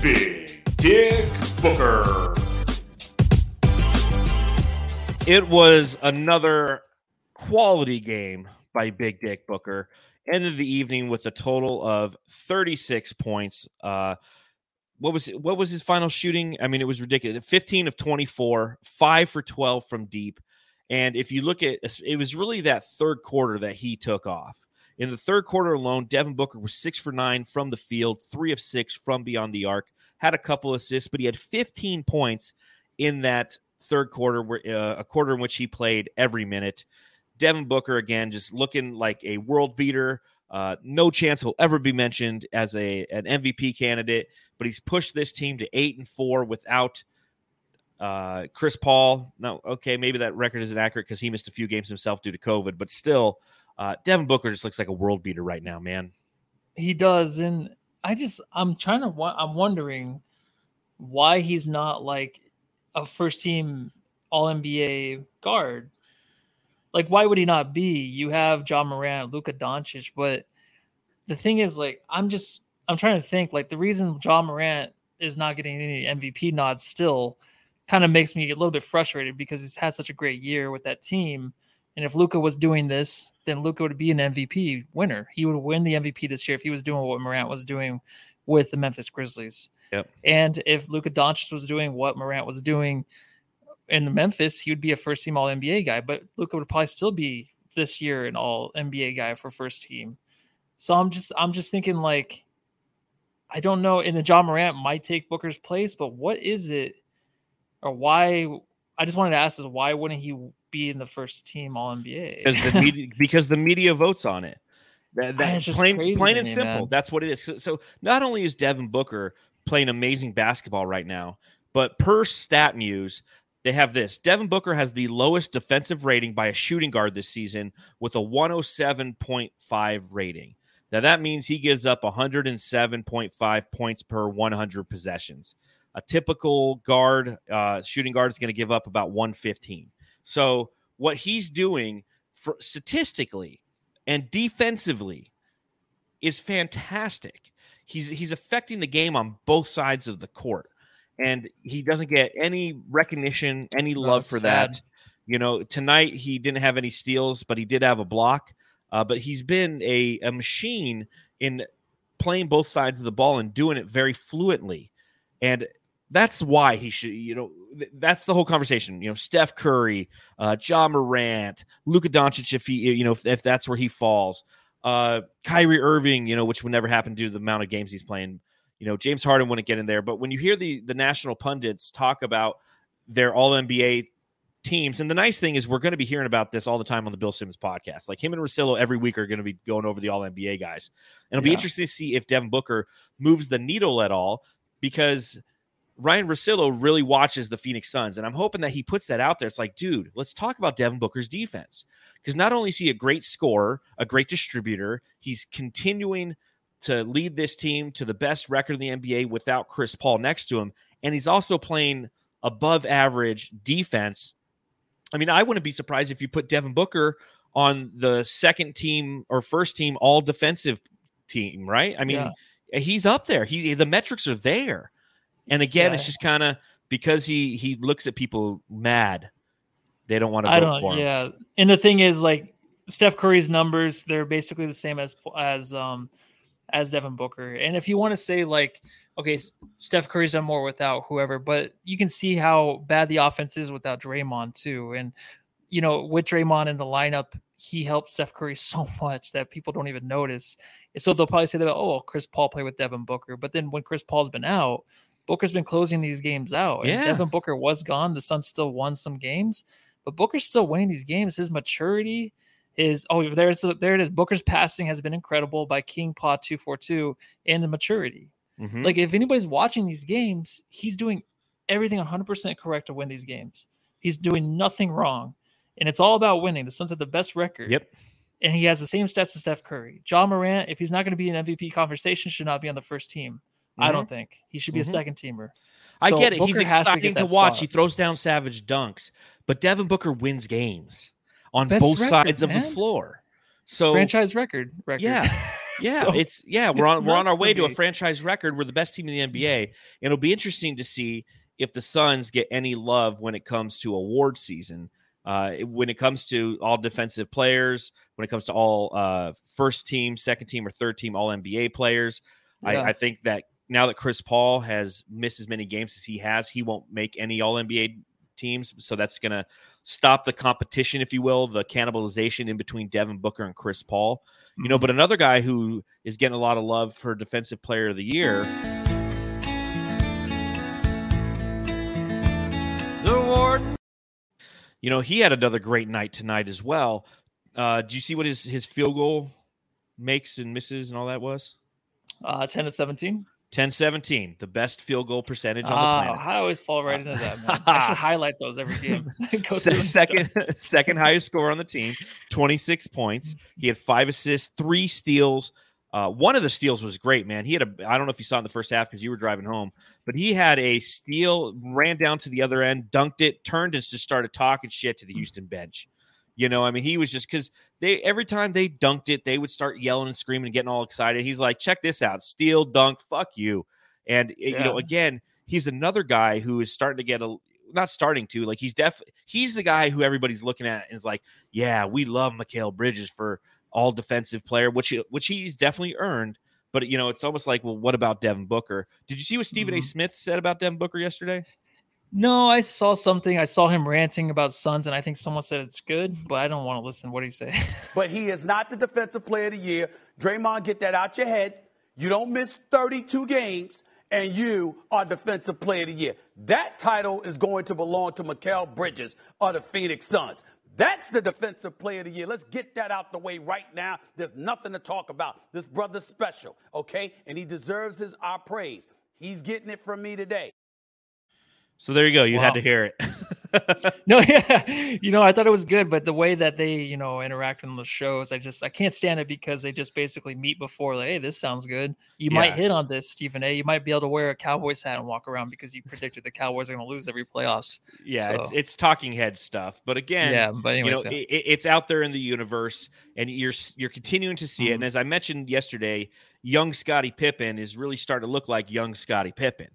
Big Dick Booker. it was another quality game by Big Dick Booker. Ended the evening with a total of 36 points. Uh, what was what was his final shooting? I mean, it was ridiculous. 15 of 24, five for 12 from deep. And if you look at it was really that third quarter that he took off. In the third quarter alone, Devin Booker was six for nine from the field, three of six from beyond the arc, had a couple assists, but he had 15 points in that third quarter, uh, a quarter in which he played every minute. Devin Booker again, just looking like a world beater. Uh, no chance he'll ever be mentioned as a an MVP candidate, but he's pushed this team to eight and four without uh, Chris Paul. No, okay, maybe that record isn't accurate because he missed a few games himself due to COVID, but still, uh, Devin Booker just looks like a world beater right now, man. He does, and I just I'm trying to I'm wondering why he's not like a first team All NBA guard. Like, why would he not be? You have Ja Morant, Luka Doncic, but the thing is, like, I'm just I'm trying to think. Like, the reason Ja Morant is not getting any MVP nods still kind of makes me a little bit frustrated because he's had such a great year with that team. And if Luka was doing this, then Luka would be an MVP winner. He would win the MVP this year if he was doing what Morant was doing with the Memphis Grizzlies. Yep. And if Luka Doncic was doing what Morant was doing in the Memphis, he would be a first team All NBA guy. But Luka would probably still be this year an All NBA guy for first team. So I'm just I'm just thinking like I don't know. And the Ja Morant might take Booker's place, but what is it or why? I just wanted to ask is why wouldn't he be in the first team All NBA? because the media because the media votes on it. That, Man, that it's just plain plain and me, simple. man. That's what it is. So, so not only is Devin Booker playing amazing basketball right now, but per StatMuse, they have this. Devin Booker has the lowest defensive rating by a shooting guard this season with a 107.5 rating. Now that means he gives up 107.5 points per 100 possessions. A typical guard, uh, shooting guard, is going to give up about 115. So what he's doing for statistically and defensively is fantastic. He's he's affecting the game on both sides of the court, and he doesn't get any recognition, any love it's for sad. that. You know, tonight he didn't have any steals, but he did have a block. Uh, but he's been a, a machine in playing both sides of the ball and doing it very fluently. And that's why he should, you know, th- that's the whole conversation. You know, Steph Curry, uh, Ja Morant, Luka Doncic, if he, you know, if, if that's where he falls, uh, Kyrie Irving, you know, which would never happen due to the amount of games he's playing. You know, James Harden wouldn't get in there. But when you hear the the national pundits talk about their All NBA teams, and the nice thing is we're going to be hearing about this all the time on the Bill Simmons podcast. Like him and Russillo every week are going to be going over the All NBA guys, and it'll be interesting to see if Devin Booker moves the needle at all because Ryen Russillo really watches the Phoenix Suns, and I'm hoping that he puts that out there. It's like, dude, let's talk about Devin Booker's defense because not only is he a great scorer, a great distributor, he's continuing to lead this team to the best record in the NBA without Chris Paul next to him, and he's also playing above average defense. I mean, I wouldn't be surprised if you put Devin Booker on the second team or first team all defensive team, right? I mean, he's up there. He the metrics are there. And again, Yeah. it's just kind of because he he looks at people mad. They don't want to I vote don't. for him. Yeah, and the thing is, like Steph Curry's numbers, they're basically the same as as um as Devin Booker. And if you want to say like, okay, Steph Curry's done more without whoever, but you can see how bad the offense is without Draymond too. And you know, with Draymond in the lineup, he helped Steph Curry so much that people don't even notice. And so they'll probably say that, oh, well, Chris Paul played with Devin Booker, but then when Chris Paul's been out. Booker's been closing these games out. And Yeah. Devin Booker was gone. The Suns still won some games but Booker's still winning these games. His maturity, his oh, there's there it is. Booker's passing has been incredible by King Paw two four two, and the maturity. Mhm. Like if anybody's watching these games, he's doing everything 100 percent correct to win these games. He's doing nothing wrong, and it's all about winning. The Suns have the best record. Yep. And he has the same stats as Steph Curry. Ja Morant, if he's not going to be in MVP conversation, should not be on the first team. I Mhm. don't think he should be Mhm. a second teamer. I get it. He's Booker has exciting get to, that watch. spot. He throws down savage dunks, but Devin Booker wins games on Best both record, sides of the floor. So franchise record record. Yeah. yeah, So- it's yeah, we're on we're on our nuts to way to a franchise record. We're the best team in the NBA, and it'll be interesting to see if the Suns get any love when it comes to award season. Uh, when it comes to all defensive players, when it comes to all uh, first team, second team, or third team All NBA players, Yeah. I, I think that now that Chris Paul has missed as many games as he has, he won't make any All NBA teams. So that's going to stop the competition, if you will, the cannibalization in between Devin Booker and Chris Paul. You know, Mhm. but another guy who is getting a lot of love for Defensive Player of the Year. The award. You know, he had another great night tonight as well. Uh, do you see what his his field goal makes and misses and all that was? Uh, 10 to 17. 10 17, the best field goal percentage on the Ah, planet. I always fall right into that, man. I should highlight those every game. Se- second second highest score on the team 26 points he had five assists three steals uh, one of the steals was great man he had a i don't know if you saw it in the first half because you were driving home but he had a steal ran down to the other end dunked it turned and just started talking shit to the houston bench you know i mean he was just because they every time they dunked it they would start yelling and screaming and getting all excited he's like check this out steal dunk fuck you And eh, you know, again, he's another guy who is starting to get a not starting to like he's def he's the guy who everybody's looking at and is like, yeah, we love Mikal Bridges for all defensive player, which he- which he's definitely earned. But you know, it's almost like, well, what about Devin Booker? Did you see what Stephen A. Mhm. Smith said about Devin Booker yesterday? No, I saw something. I saw him ranting about Suns, and I think someone said it's good, but I don't want to listen. What you say? but he is not the defensive player of the year. Draymond, get that out your head. You don't miss 32 games, and you are defensive player of the year. That title is going to belong to Mikal Bridges of the Phoenix Suns. That's the defensive player of the year. Let's get that out the way right now. There's nothing to talk about. This brother's special, okay? And he deserves his our praise. He's getting it from me today. So there you go. You had to hear it. no, yeah, you know, I thought it was good, but the way that they, you know, interact in the shows, I just I can't stand it because they just basically meet before, like, hey, this sounds good. You might hit on this, Stephen A. You might be able to wear a Cowboys hat and walk around because you predicted the Cowboys are going to lose every playoffs. yeah, it's So- it's talking head stuff. But again, yeah, but you know, yeah. it, it- it's out there in the universe, and you're you're continuing to see it. And Mhm. as I mentioned yesterday, young Scottie Pippen is really starting to look like young Scottie Pippen.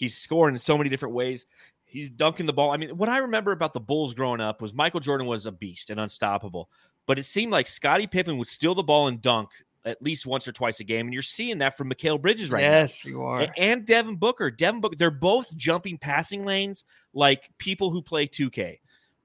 He's scoring in so many different ways. He's dunking the ball. I mean, what I remember about the Bulls growing up was Michael Jordan was a beast and unstoppable, but it seemed like Scottie Pippen would steal the ball and dunk at least once or twice a game, and you're seeing that from Mikal Bridges right now. yes, you are. And Devin Booker. Devin Booker, they're both jumping passing lanes like people who play 2K.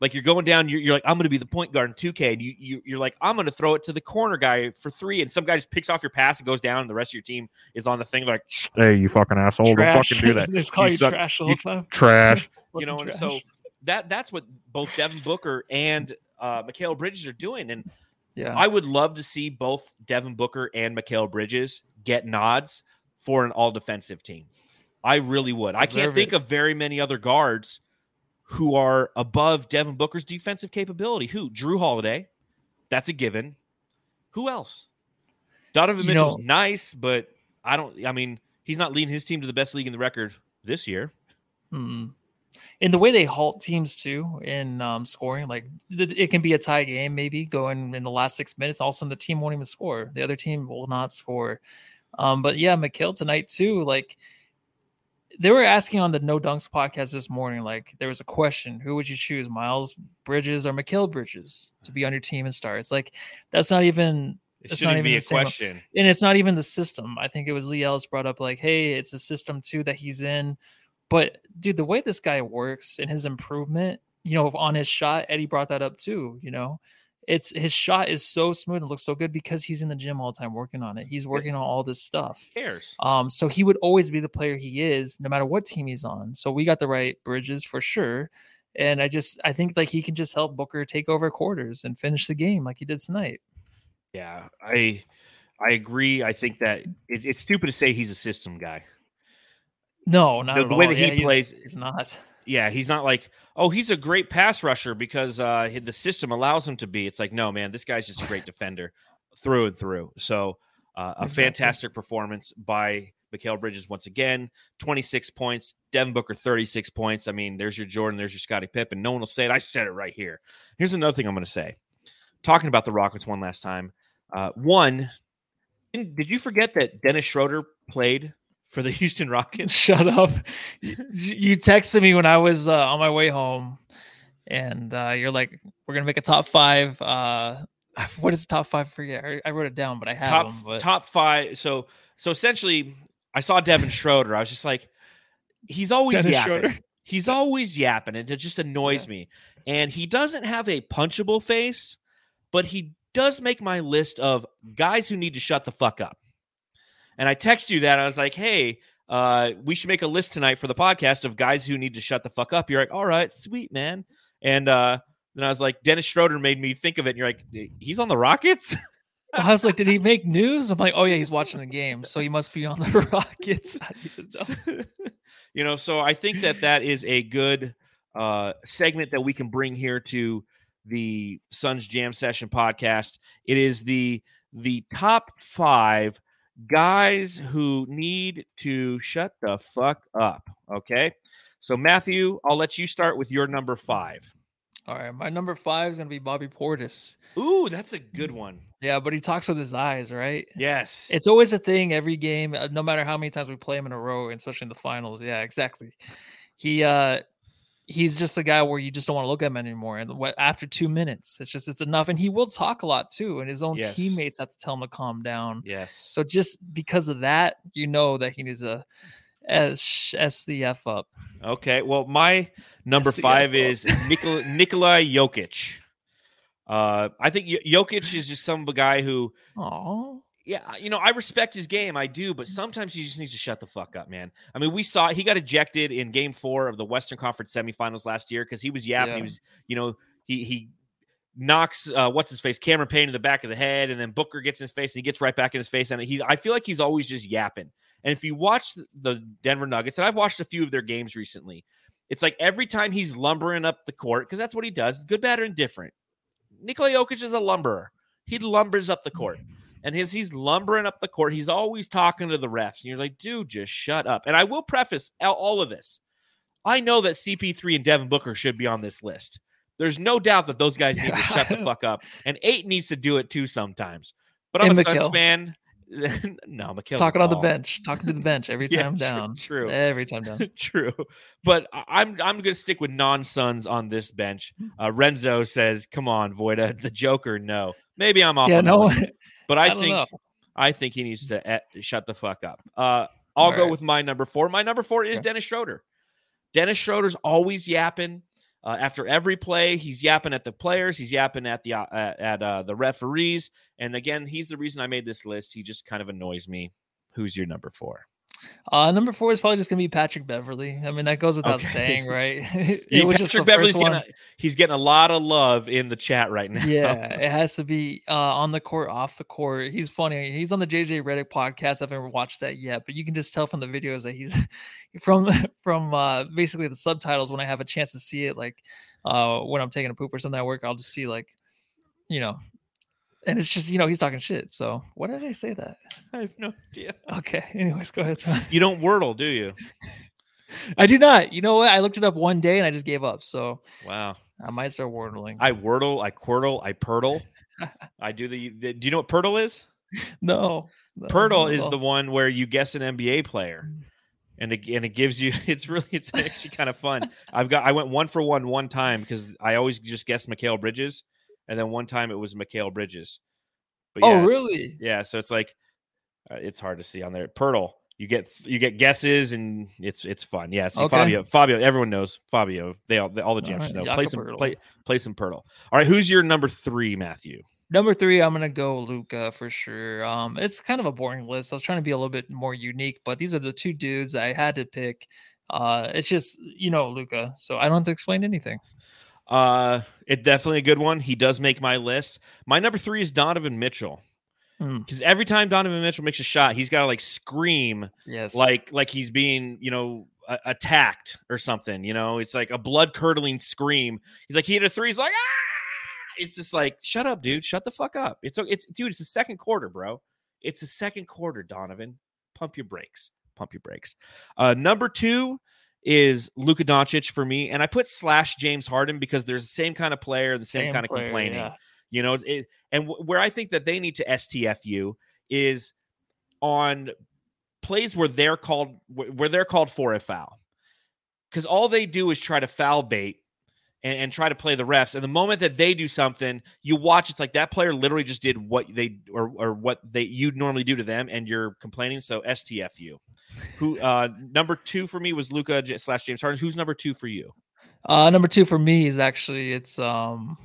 Like you're going down, you're, you're like, I'm going to be the point guard in 2K, and you, you you're like, I'm going to throw it to the corner guy for three, and some guy just picks off your pass and goes down, and the rest of your team is on the thing like, hey, you fucking asshole, trash. don't fucking do that, they call You you, suck. trash all You the time. trash. you know, and trash. so that that's what both Devin Booker and uh, Mikal Bridges are doing, and yeah, I would love to see both Devin Booker and Mikal Bridges get nods for an all defensive team. I really would. I can't think it. of very many other guards who are above Devin Booker's defensive capability. Who? Jrue Holiday. That's a given. Who else? Donovan You Mitchell's know- nice, but I don't. I mean, he's not leading his team to the best league in the record this year. Mm. And the way they halt teams too in um, scoring, like th- it can be a tie game, maybe going in the last six minutes. All of a sudden, the team won't even score. The other team will not score. Um, but yeah, Mikal tonight too. Like they were asking on the No Dunks podcast this morning, like there was a question: Who would you choose, Miles Bridges or Mikal Bridges, to be on your team and start? It's like that's not even It It's not shouldn't even be the a question. and it's not even the system. I think it was Leigh Ellis brought up like, hey, it's a system too that he's in. But dude, the way this guy works and his improvement, you know, on his shot, Eddie brought that up too. You know, it's his shot is so smooth and looks so good because he's in the gym all the time working on it. He's working on all this stuff. Who cares? Um, so he would always be the player he is, no matter what team he's on. So we got the right bridges for sure. And I just I think like he can just help Booker take over quarters and finish the game like he did tonight. Yeah, I I agree. I think that it, it's stupid to say he's a system guy. No, not The- the way all. that he Yeah, plays- he's not. Yeah, he's not like, oh, he's a great pass rusher because uh, the system allows him to be. It's like, no, man, this guy's just a great defender through and through. So, uh, a Exactly. fantastic performance by Mikal Bridges once again. 26 points. Devin Booker, 36 points. I mean, there's your Jordan, there's your Scottie Pippen. No one will say it. I said it right here. Here's another thing I'm going to say. Talking about the Rockets one last time. Uh, one, did you forget that Dennis Schroeder played for the Houston Rockets? Shut up. you texted me when I was uh, on my way home, and uh, you're like, "We're gonna make a top five. Uh, what is the top five? I Forget. I, wrote it down, but I have top them. But top five. So so essentially, I saw Devin Schroeder. I was just like, he's always Dennis yapping. Schroeder. He's always yapping, and it just annoys me. And he doesn't have a punchable face, but he does make my list of guys who need to shut the fuck up. And I text you that I was like, hey. Uh, we should make a list tonight for the podcast of guys who need to shut the fuck up. You're like, all right, sweet man. And uh, then I was like, Dennis Schroeder made me think of it. And you're like, he's on the Rockets. I was like, "Did he make news?" I'm like, "Oh yeah, he's watching the game, so he must be on the Rockets." I need to know. you know, so I think that that is a good uh, segment that we can bring here to the Suns Jam Session podcast. It is the the top five guys who need to shut the fuck up. Okay, so Matthew, I'll let you start with your number five. All right, my number five is gonna be Bobby Portis. Ooh, that's a good one. Yeah, but he talks with his eyes, right? Yes. It's always a thing every game, uh, no matter how many times we play him in a row, especially in the finals. Yeah, exactly. He uh he's just a guy where you just don't want to look at him anymore. And what after two minutes, it's just it's enough. And he will talk a lot too, and his own Yes. teammates have to tell him to calm down. yes. So just because of that, you know that he needs a S S the F up. Okay. Well, my number That's five guy. is Nikola, Nikola Jokic. Uh, I think J- Jokic is just some of a guy who, Oh, yeah, you know, I respect his game, I do, but sometimes he just needs to shut the fuck up, man. I mean, we saw he got ejected in Game Four of the Western Conference semifinals last year because he was yapping. Yeah. He was, you know, he he knocks uh, what's his face, Cameron Payne in the back of the head, and then Booker gets in his face and he gets right back in his face. And he's, I feel like he's always just yapping. And if you watch the Denver Nuggets, and I've watched a few of their games recently, it's like every time he's lumbering up the court, because that's what he does, good, bad, or indifferent. Nikola Jokic is a lumberer. He lumbers up the court. And his he's lumbering up the court. He's always talking to the refs. And you're like, dude, just shut up. And I will preface all- of this. I know that CP3 and Devin Booker should be on this list. There's no doubt that those guys need to shut the fuck up. And eight needs to do it too sometimes. But I'm And a Suns Mikal. fan. no, Mikal's talking on the bench, talking to the bench every Yeah, time down. true. Every time down. True, but I'm I'm gonna stick with non-Suns on this bench. Uh, Renzo says, "Come on, Voida, the Joker." No, maybe I'm off. yeah, no, one, but I, don't think know. I think he needs to eh, shut the fuck up. Uh, I'll All go right. with my number four. My number four is Okay. Dennis Schroeder. Dennis Schroeder's always yapping. Uh, after every play, he's yapping at the players. He's yapping at the uh, at, at uh, the referees. And again, he's the reason I made this list. He just kind of annoys me. Who's your number four? Uh, number four is probably just gonna be Patrick Beverley. I mean, that goes without Okay. saying, right? it Yeah, was just Patrick Beverley's first one. getting a, he's getting a lot of love in the chat right now. yeah, it has to be uh, on the court, off the court. He's funny. He's on the JJ Redick podcast. I've never watched that yet, but you can just tell from the videos that he's from from uh, basically the subtitles. When I have a chance to see it, like uh, when I'm taking a poop or something at work, I'll just see like, you know, and it's just you know he's talking shit. So why did I say that? I have no idea. Okay. Anyways, go ahead. John. You don't wordle, do you? I do not. You know what? I looked it up one day and I just gave up. So Wow. I might start wordling. I wordle, I quirtle, I Poeltl. I do the, the. Do you know what Poeltl is? no. no, Poeltl not is the one where you guess an NBA player, and it, and it gives you. It's really it's actually kind of fun. I've got I went one for one one time because I always just guessed Mikal Bridges, and then one time it was Mikal Bridges. But Oh, yeah, really? Yeah, so it's like uh, it's hard to see on there. Poeltl, you get you get guesses and it's it's fun. Yeah, see Okay. Fabio, Fabio, everyone knows Fabio. They all all the jams right, know. Jakob Play some Poeltl. play play some Poeltl. All right, who's your number three, Matthew? Number three, I'm gonna go Luka for sure. Um, it's kind of a boring list. I was trying to be a little bit more unique, but these are the two dudes I had to pick. Uh, it's just you know Luka, so I don't have to explain anything. Uh, it definitely a good one. He does make my list. My number three is Donovan Mitchell Hmm. because every time Donovan Mitchell makes a shot, he's got to like scream Yes, like like he's being you know a- attacked or something. You know, it's like a blood curdling scream. He's like he hit a three. He's like ah. It's just like shut up, dude. Shut the fuck up. It's it's dude. It's the second quarter, bro. It's the second quarter, Donovan. Pump your brakes. Pump your brakes. Uh, number two is Luka Doncic for me, and I put slash James Harden because there's the same kind of player, the same, kind of player, complaining. yeah. You know, it, and w- where I think that they need to STFU is on plays where they're called where they're called for a foul, because all they do is try to foul bait and, and try to play the refs. And the moment that they do something, you watch. It's like that player literally just did what they or or what they you normally do to them, and you're complaining. So STFU. Who uh number two for me was Luka slash James Harden. Who's number two for you? Uh, number two for me is actually it's um,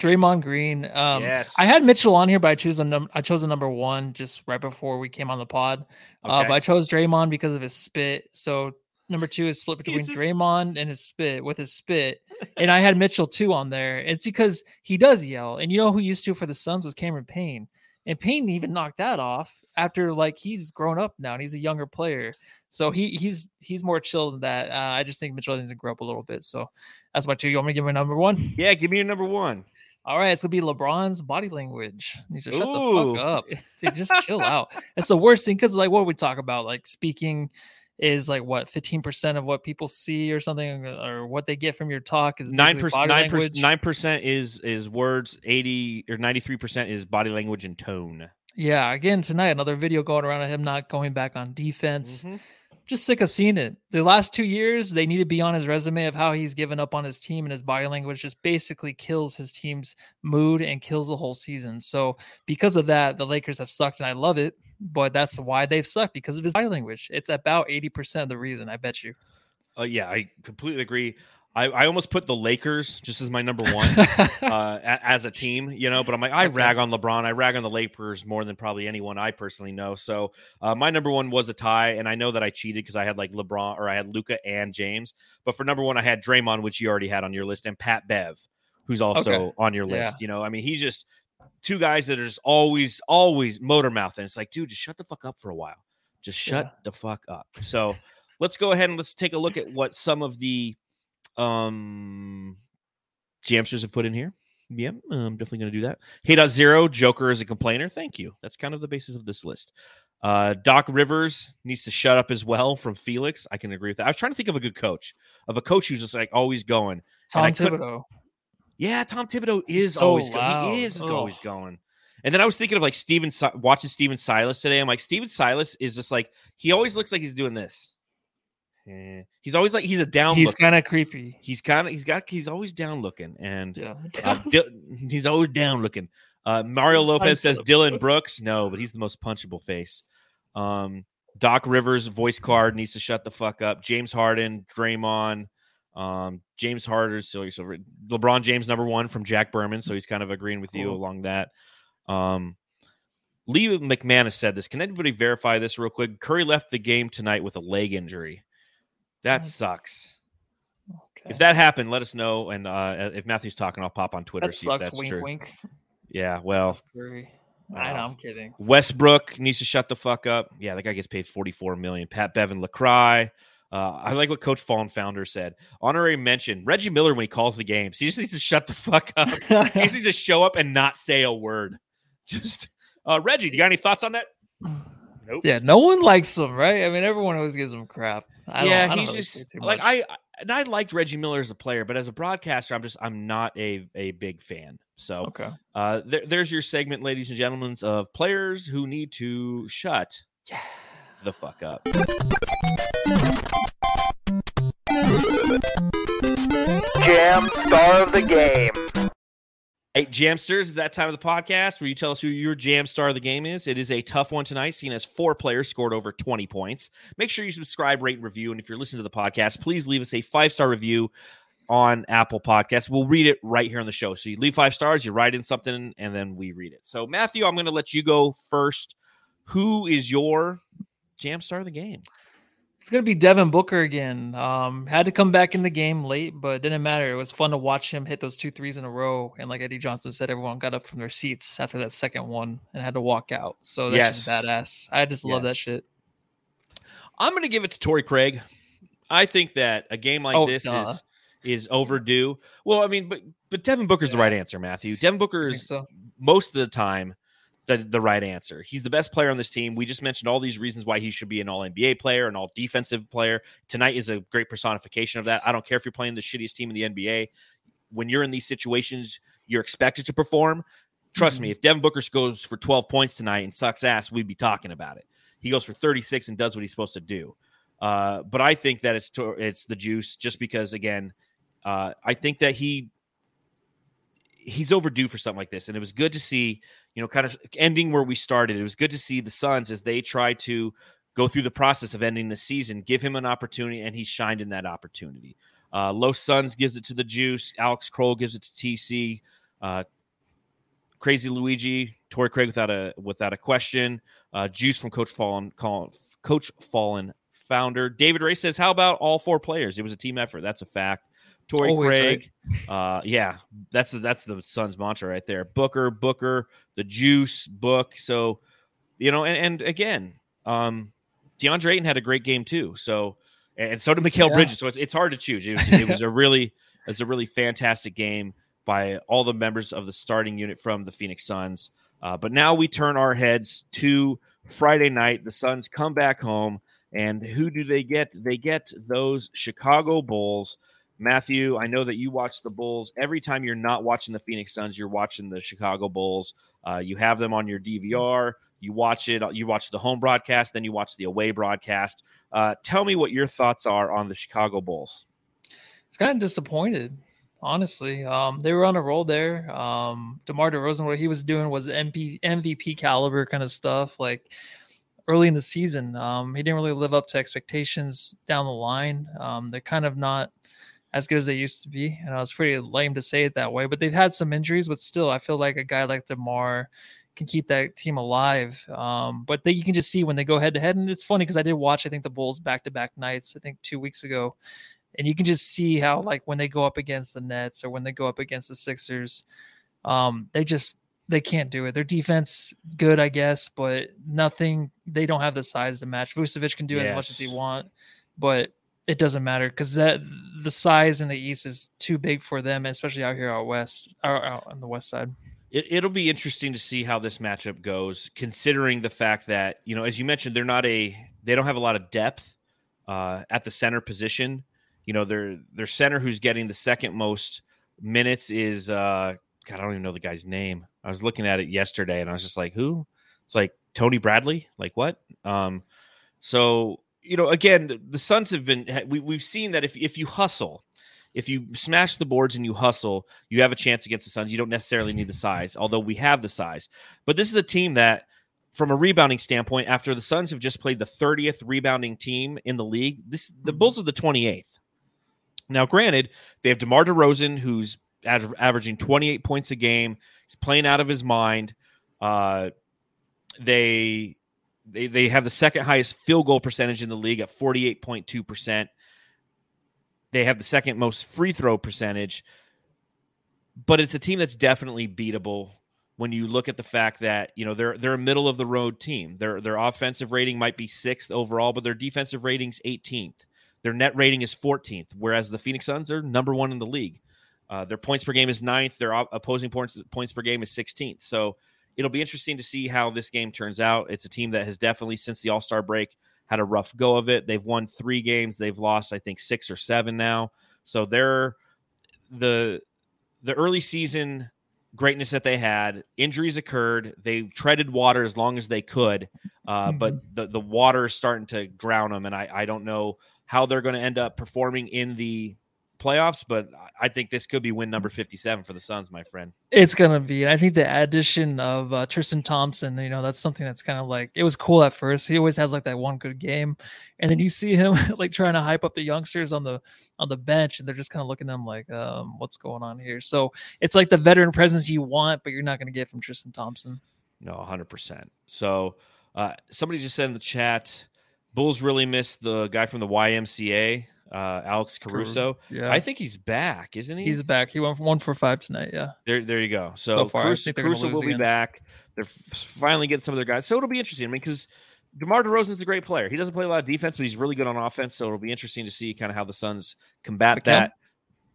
Draymond Green. Um, yes, I had Mitchell on here, but I choose a num- I chose a number one just right before we came on the pod. Uh, Okay. but I chose Draymond because of his spit. So number two is split between He's just- Draymond and his spit with his spit, and I had Mitchell too on there. It's because he does yell, and you know who used to for the Suns was Cameron Payne, and Payne even knocked that off after like he's grown up now and he's a younger player. So he he's he's more chill than that. Uh, I just think Mitchell needs to grow up a little bit. So that's my two. You want me to give my number one? yeah. Give me your number one. All right, it's gonna be LeBron's body language. He to shut Ooh. the fuck up. Dude, just chill out. It's the worst thing because like what we talk about, like speaking is like what 15% of what people see or something or what they get from your talk is 9% 9%, nine percent is is words. Eighty or ninety three percent is body language and tone. Yeah, again tonight, another video going around of him not going back on defense. Mhm. Just sick of seeing it. The last two years, they need to be on his resume of how he's given up on his team and his body language just basically kills his team's mood and kills the whole season. So because of that, the Lakers have sucked, and I love it. But that's why they've sucked because of his body language. It's about eighty percent of the reason. I bet you. Uh, yeah, I completely agree. I, I almost put the Lakers just as my number one uh, as a team, you know. But I'm like, I Okay. rag on LeBron. I rag on the Lakers more than probably anyone I personally know. So uh, my number one was a tie, and I know that I cheated because I had like LeBron or I had Luka and James. But for number one, I had Draymond, which you already had on your list, and Pat Bev, who's also Okay. on your Yeah. list. You know, I mean, he's just two guys that are just always, always motor mouth, and it's like, dude, just shut the fuck up for a while. Just shut Yeah. the fuck up. So let's go ahead and let's take a look at what some of the um Jamsters have put in here. Yeah, I'm definitely going to do that. Hey dot zero, Joker is a complainer. Thank you. That's kind of the basis of this list. Uh, Doc Rivers needs to shut up as well from Felix. I can agree with that. I was trying to think of a good coach, of a coach who's just like always going. Tom Thibodeau. Yeah, Tom Thibodeau is so always going. He is Ugh. always going. And then I was thinking of like Steven watching Stephen Silas today. I'm like, Stephen Silas is just like he always looks like he's doing this. Eh. He's always like he's a down. He's kind of creepy. He's kind of he's got he's always down looking and Yeah. uh, he's always down looking. Uh, Mario Lopez says. Dillon Brooks. No, but he's the most punchable face. Um, Doc Rivers voice card needs to shut the fuck up. James Harden, Draymond, um, James Harden, so, so LeBron James number one from Jack Berman. So he's kind of agreeing with you along that. Um, Lee McManus said this. Can anybody verify this real quick? Curry left the game tonight with a leg injury. That That's- sucks. Okay. If that happened, let us know. And uh, if Matthew's talking, I'll pop on Twitter. that sucks. that's Wink, true. wink. Yeah, well, I know, I'm kidding. Westbrook needs to shut the fuck up. Yeah, that guy gets paid 44 million. Pat Bevan Lacroix. Uh, I like what Coach Fallen Founder said. Honorary mention Reggie Miller when he calls the games. He just needs to shut the fuck up. he just needs to show up and not say a word. Just uh, Reggie, do you got any thoughts on that? Nope. yeah, no one likes him, right? I mean, everyone always gives him crap. I don't, yeah, I don't he's just like. I and I liked Reggie Miller as a player, but as a broadcaster, I'm just I'm not a a big fan. So Okay. uh, there, there's your segment, ladies and gentlemen, of players who need to shut Yeah. the fuck up. Jam star of the game. Hey, Jamsters, is that time of the podcast where you tell us who your jam star of the game is. It is a tough one tonight, seeing as four players scored over 20 points. Make sure you subscribe, rate, and review. And if you're listening to the podcast, please leave us a five star review on Apple Podcasts. We'll read it right here on the show. So you leave five stars, you write in something, and then we read it. So, Matthew, I'm going to let you go first. Who is your jam star of the game? It's gonna be Devin Booker again. Um, had to come back in the game late, but didn't matter. It was fun to watch him hit those two threes in a row. And like Eddie Johnson said, everyone got up from their seats after that second one and had to walk out. So that's just Yes. badass. I just love that shit. I'm going to give it to Torrey Craig. I think that a game like Oh, this duh. is is overdue. Well, I mean, but but Devin Booker's the right answer, Matthew. Devin Booker is so most of the time the, the right answer. He's the best player on this team. We just mentioned all these reasons why he should be an all NBA player, an all defensive player. Tonight is a great personification of that. I don't care if you're playing the shittiest team in the NBA. When you're in these situations, you're expected to perform. Trust me, if Devin Booker goes for 12 points tonight and sucks ass, we'd be talking about it. He goes for 36 and does what he's supposed to do. Uh, but I think that it's to, it's the juice, just because again, uh, I think that he he's overdue for something like this, and it was good to see, you know, kind of ending where we started. It was good to see the Suns as they try to go through the process of ending the season, give him an opportunity, and he shined in that opportunity. Uh, Los Suns gives it to the Juice. Alex Kroll gives it to TC. Uh, Crazy Luigi, Torrey Craig without a without a question. Uh, Juice from Coach Fallen, Coach Fallen founder. David Ray says, "How about all four players? It was a team effort. That's a fact." Torrey Always, Craig, uh, yeah, that's the that's the Suns mantra right there. Booker, Booker, the Juice, Book. So, you know, and, and again, um, DeAndre Ayton had a great game too. So, and so did Mikal Yeah. Bridges. So it's, it's hard to choose. It was, it was a really it's a really fantastic game by all the members of the starting unit from the Phoenix Suns. Uh, but now we turn our heads to Friday night. The Suns come back home And who do they get? They get those Chicago Bulls. Matthew, I know that you watch the Bulls. Every time you're not watching the Phoenix Suns, you're watching the Chicago Bulls. Uh, you have them on your DVR. You watch it. You watch the home broadcast, then you watch the away broadcast. Uh, tell me what your thoughts are on the Chicago Bulls. It's kind of disappointed, honestly. Um, they were on a roll there. Um, DeMar DeRozan, what he was doing was MP, MVP caliber kind of stuff. Like early in the season, um, he didn't really live up to expectations down the line. Um, they're kind of not as good as they used to be. And it's pretty lame to say it that way, but they've had some injuries, but still, I feel like a guy like DeMar can keep that team alive. Um, but they, you can just see when they go head to head. And it's funny because I did watch, I think, the Bulls back to back nights, I think two weeks ago. And you can just see how, like, when they go up against the Nets or when they go up against the Sixers, um, they just they can't do it. Their defense good, I guess, but nothing. They don't have the size to match. Vucevic can do yes. as much as he want, but it doesn't matter because that the size in the East is too big for them, especially out here out west, or out on the west side. It, will be interesting to see how this matchup goes, considering the fact that you know, as you mentioned, they're not a they don't have a lot of depth uh, at the center position. You know, their their center who's getting the second most minutes is uh, God, I don't even know the guy's name. I was looking at it yesterday, and I was just like, who? It's like Tony Bradley. Like what? Um, so you know, again, the Suns have been. We, we've seen that if if you hustle, if you smash the boards and you hustle, you have a chance against the Suns. You don't necessarily need the size, although we have the size. But this is a team that, from a rebounding standpoint, after the Suns have just played the 30th rebounding team in the league, this the mm-hmm. Bulls are the 28th. Now, granted, they have DeMar DeRozan, who's averaging 28 points a game. He's playing out of his mind. Uh, they they they have the second highest field goal percentage in the league at 48.2 percent. They have the second most free throw percentage, but it's a team that's definitely beatable when you look at the fact that you know they're they're a middle of the road team. Their their offensive rating might be sixth overall, but their defensive rating's 18th. Their net rating is 14th, whereas the Phoenix Suns are number one in the league. Uh, their points per game is ninth. Their opposing points points per game is 16th. So it'll be interesting to see how this game turns out. It's a team that has definitely since the All Star break had a rough go of it. They've won three games. They've lost, I think, six or seven now. So they're the the early season greatness that they had. Injuries occurred. They treaded water as long as they could, uh, mm-hmm. but the the water is starting to drown them, and I I don't know how they're going to end up performing in the playoffs, but I think this could be win number 57 for the Suns, my friend. It's going to be. And I think the addition of uh, Tristan Thompson, you know, that's something that's kind of like, it was cool at first. He always has like that one good game. And then you see him like trying to hype up the youngsters on the, on the bench and they're just kind of looking at him like, um, what's going on here? So it's like the veteran presence you want, but you're not going to get from Tristan Thompson. No, 100%. So uh, somebody just said in the chat, Bulls really missed the guy from the YMCA uh, Alex Caruso. Yeah, I think he's back, isn't he? He's back. He went one for five tonight. Yeah. There, there you go. So, so far, Caruso, Caruso will again. be back. They're finally getting some of their guys. So it'll be interesting. I mean, because DeMar DeRozan's a great player. He doesn't play a lot of defense, but he's really good on offense. So it'll be interesting to see kind of how the Suns combat that.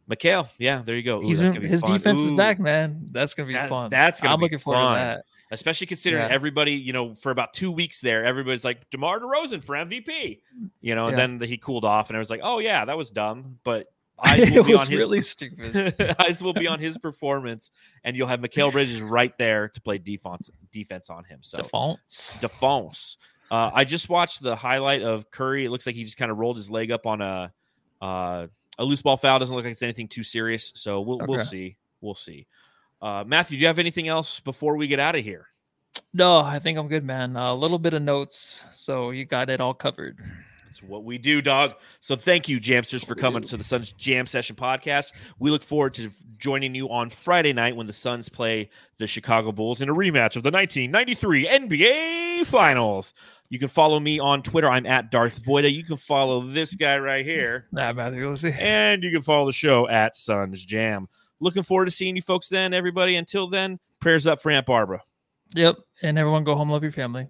Mikal, yeah, there you go. Ooh, in, his fun. defense Ooh. is back, man. That's gonna be that, fun. That's gonna I'm be looking fun. forward to that especially considering yeah. everybody, you know, for about two weeks there, everybody's like DeMar DeRozan for MVP, you know, and yeah. then the, he cooled off, and I was like, oh yeah, that was dumb, but eyes will be on his really stupid. eyes will be on his performance, and you'll have Mikal Bridges right there to play defense defense on him. So defense, defense. Uh, I just watched the highlight of Curry. It looks like he just kind of rolled his leg up on a uh, a loose ball foul. Doesn't look like it's anything too serious. So we'll okay. we'll see. We'll see. Uh, Matthew, do you have anything else before we get out of here? No, I think I'm good, man. A little bit of notes, so you got it all covered. That's what we do, dog. So thank you, Jamsters, for coming to the Suns Jam Session podcast. We look forward to joining you on Friday night when the Suns play the Chicago Bulls in a rematch of the 1993 NBA Finals. You can follow me on Twitter. I'm at Darth Voida. You can follow this guy right here. Nah, Matthew Lucy. And you can follow the show at Suns Jam. Looking forward to seeing you folks then, everybody. Until then, prayers up for Aunt Barbara. Yep. And everyone go home, love your family.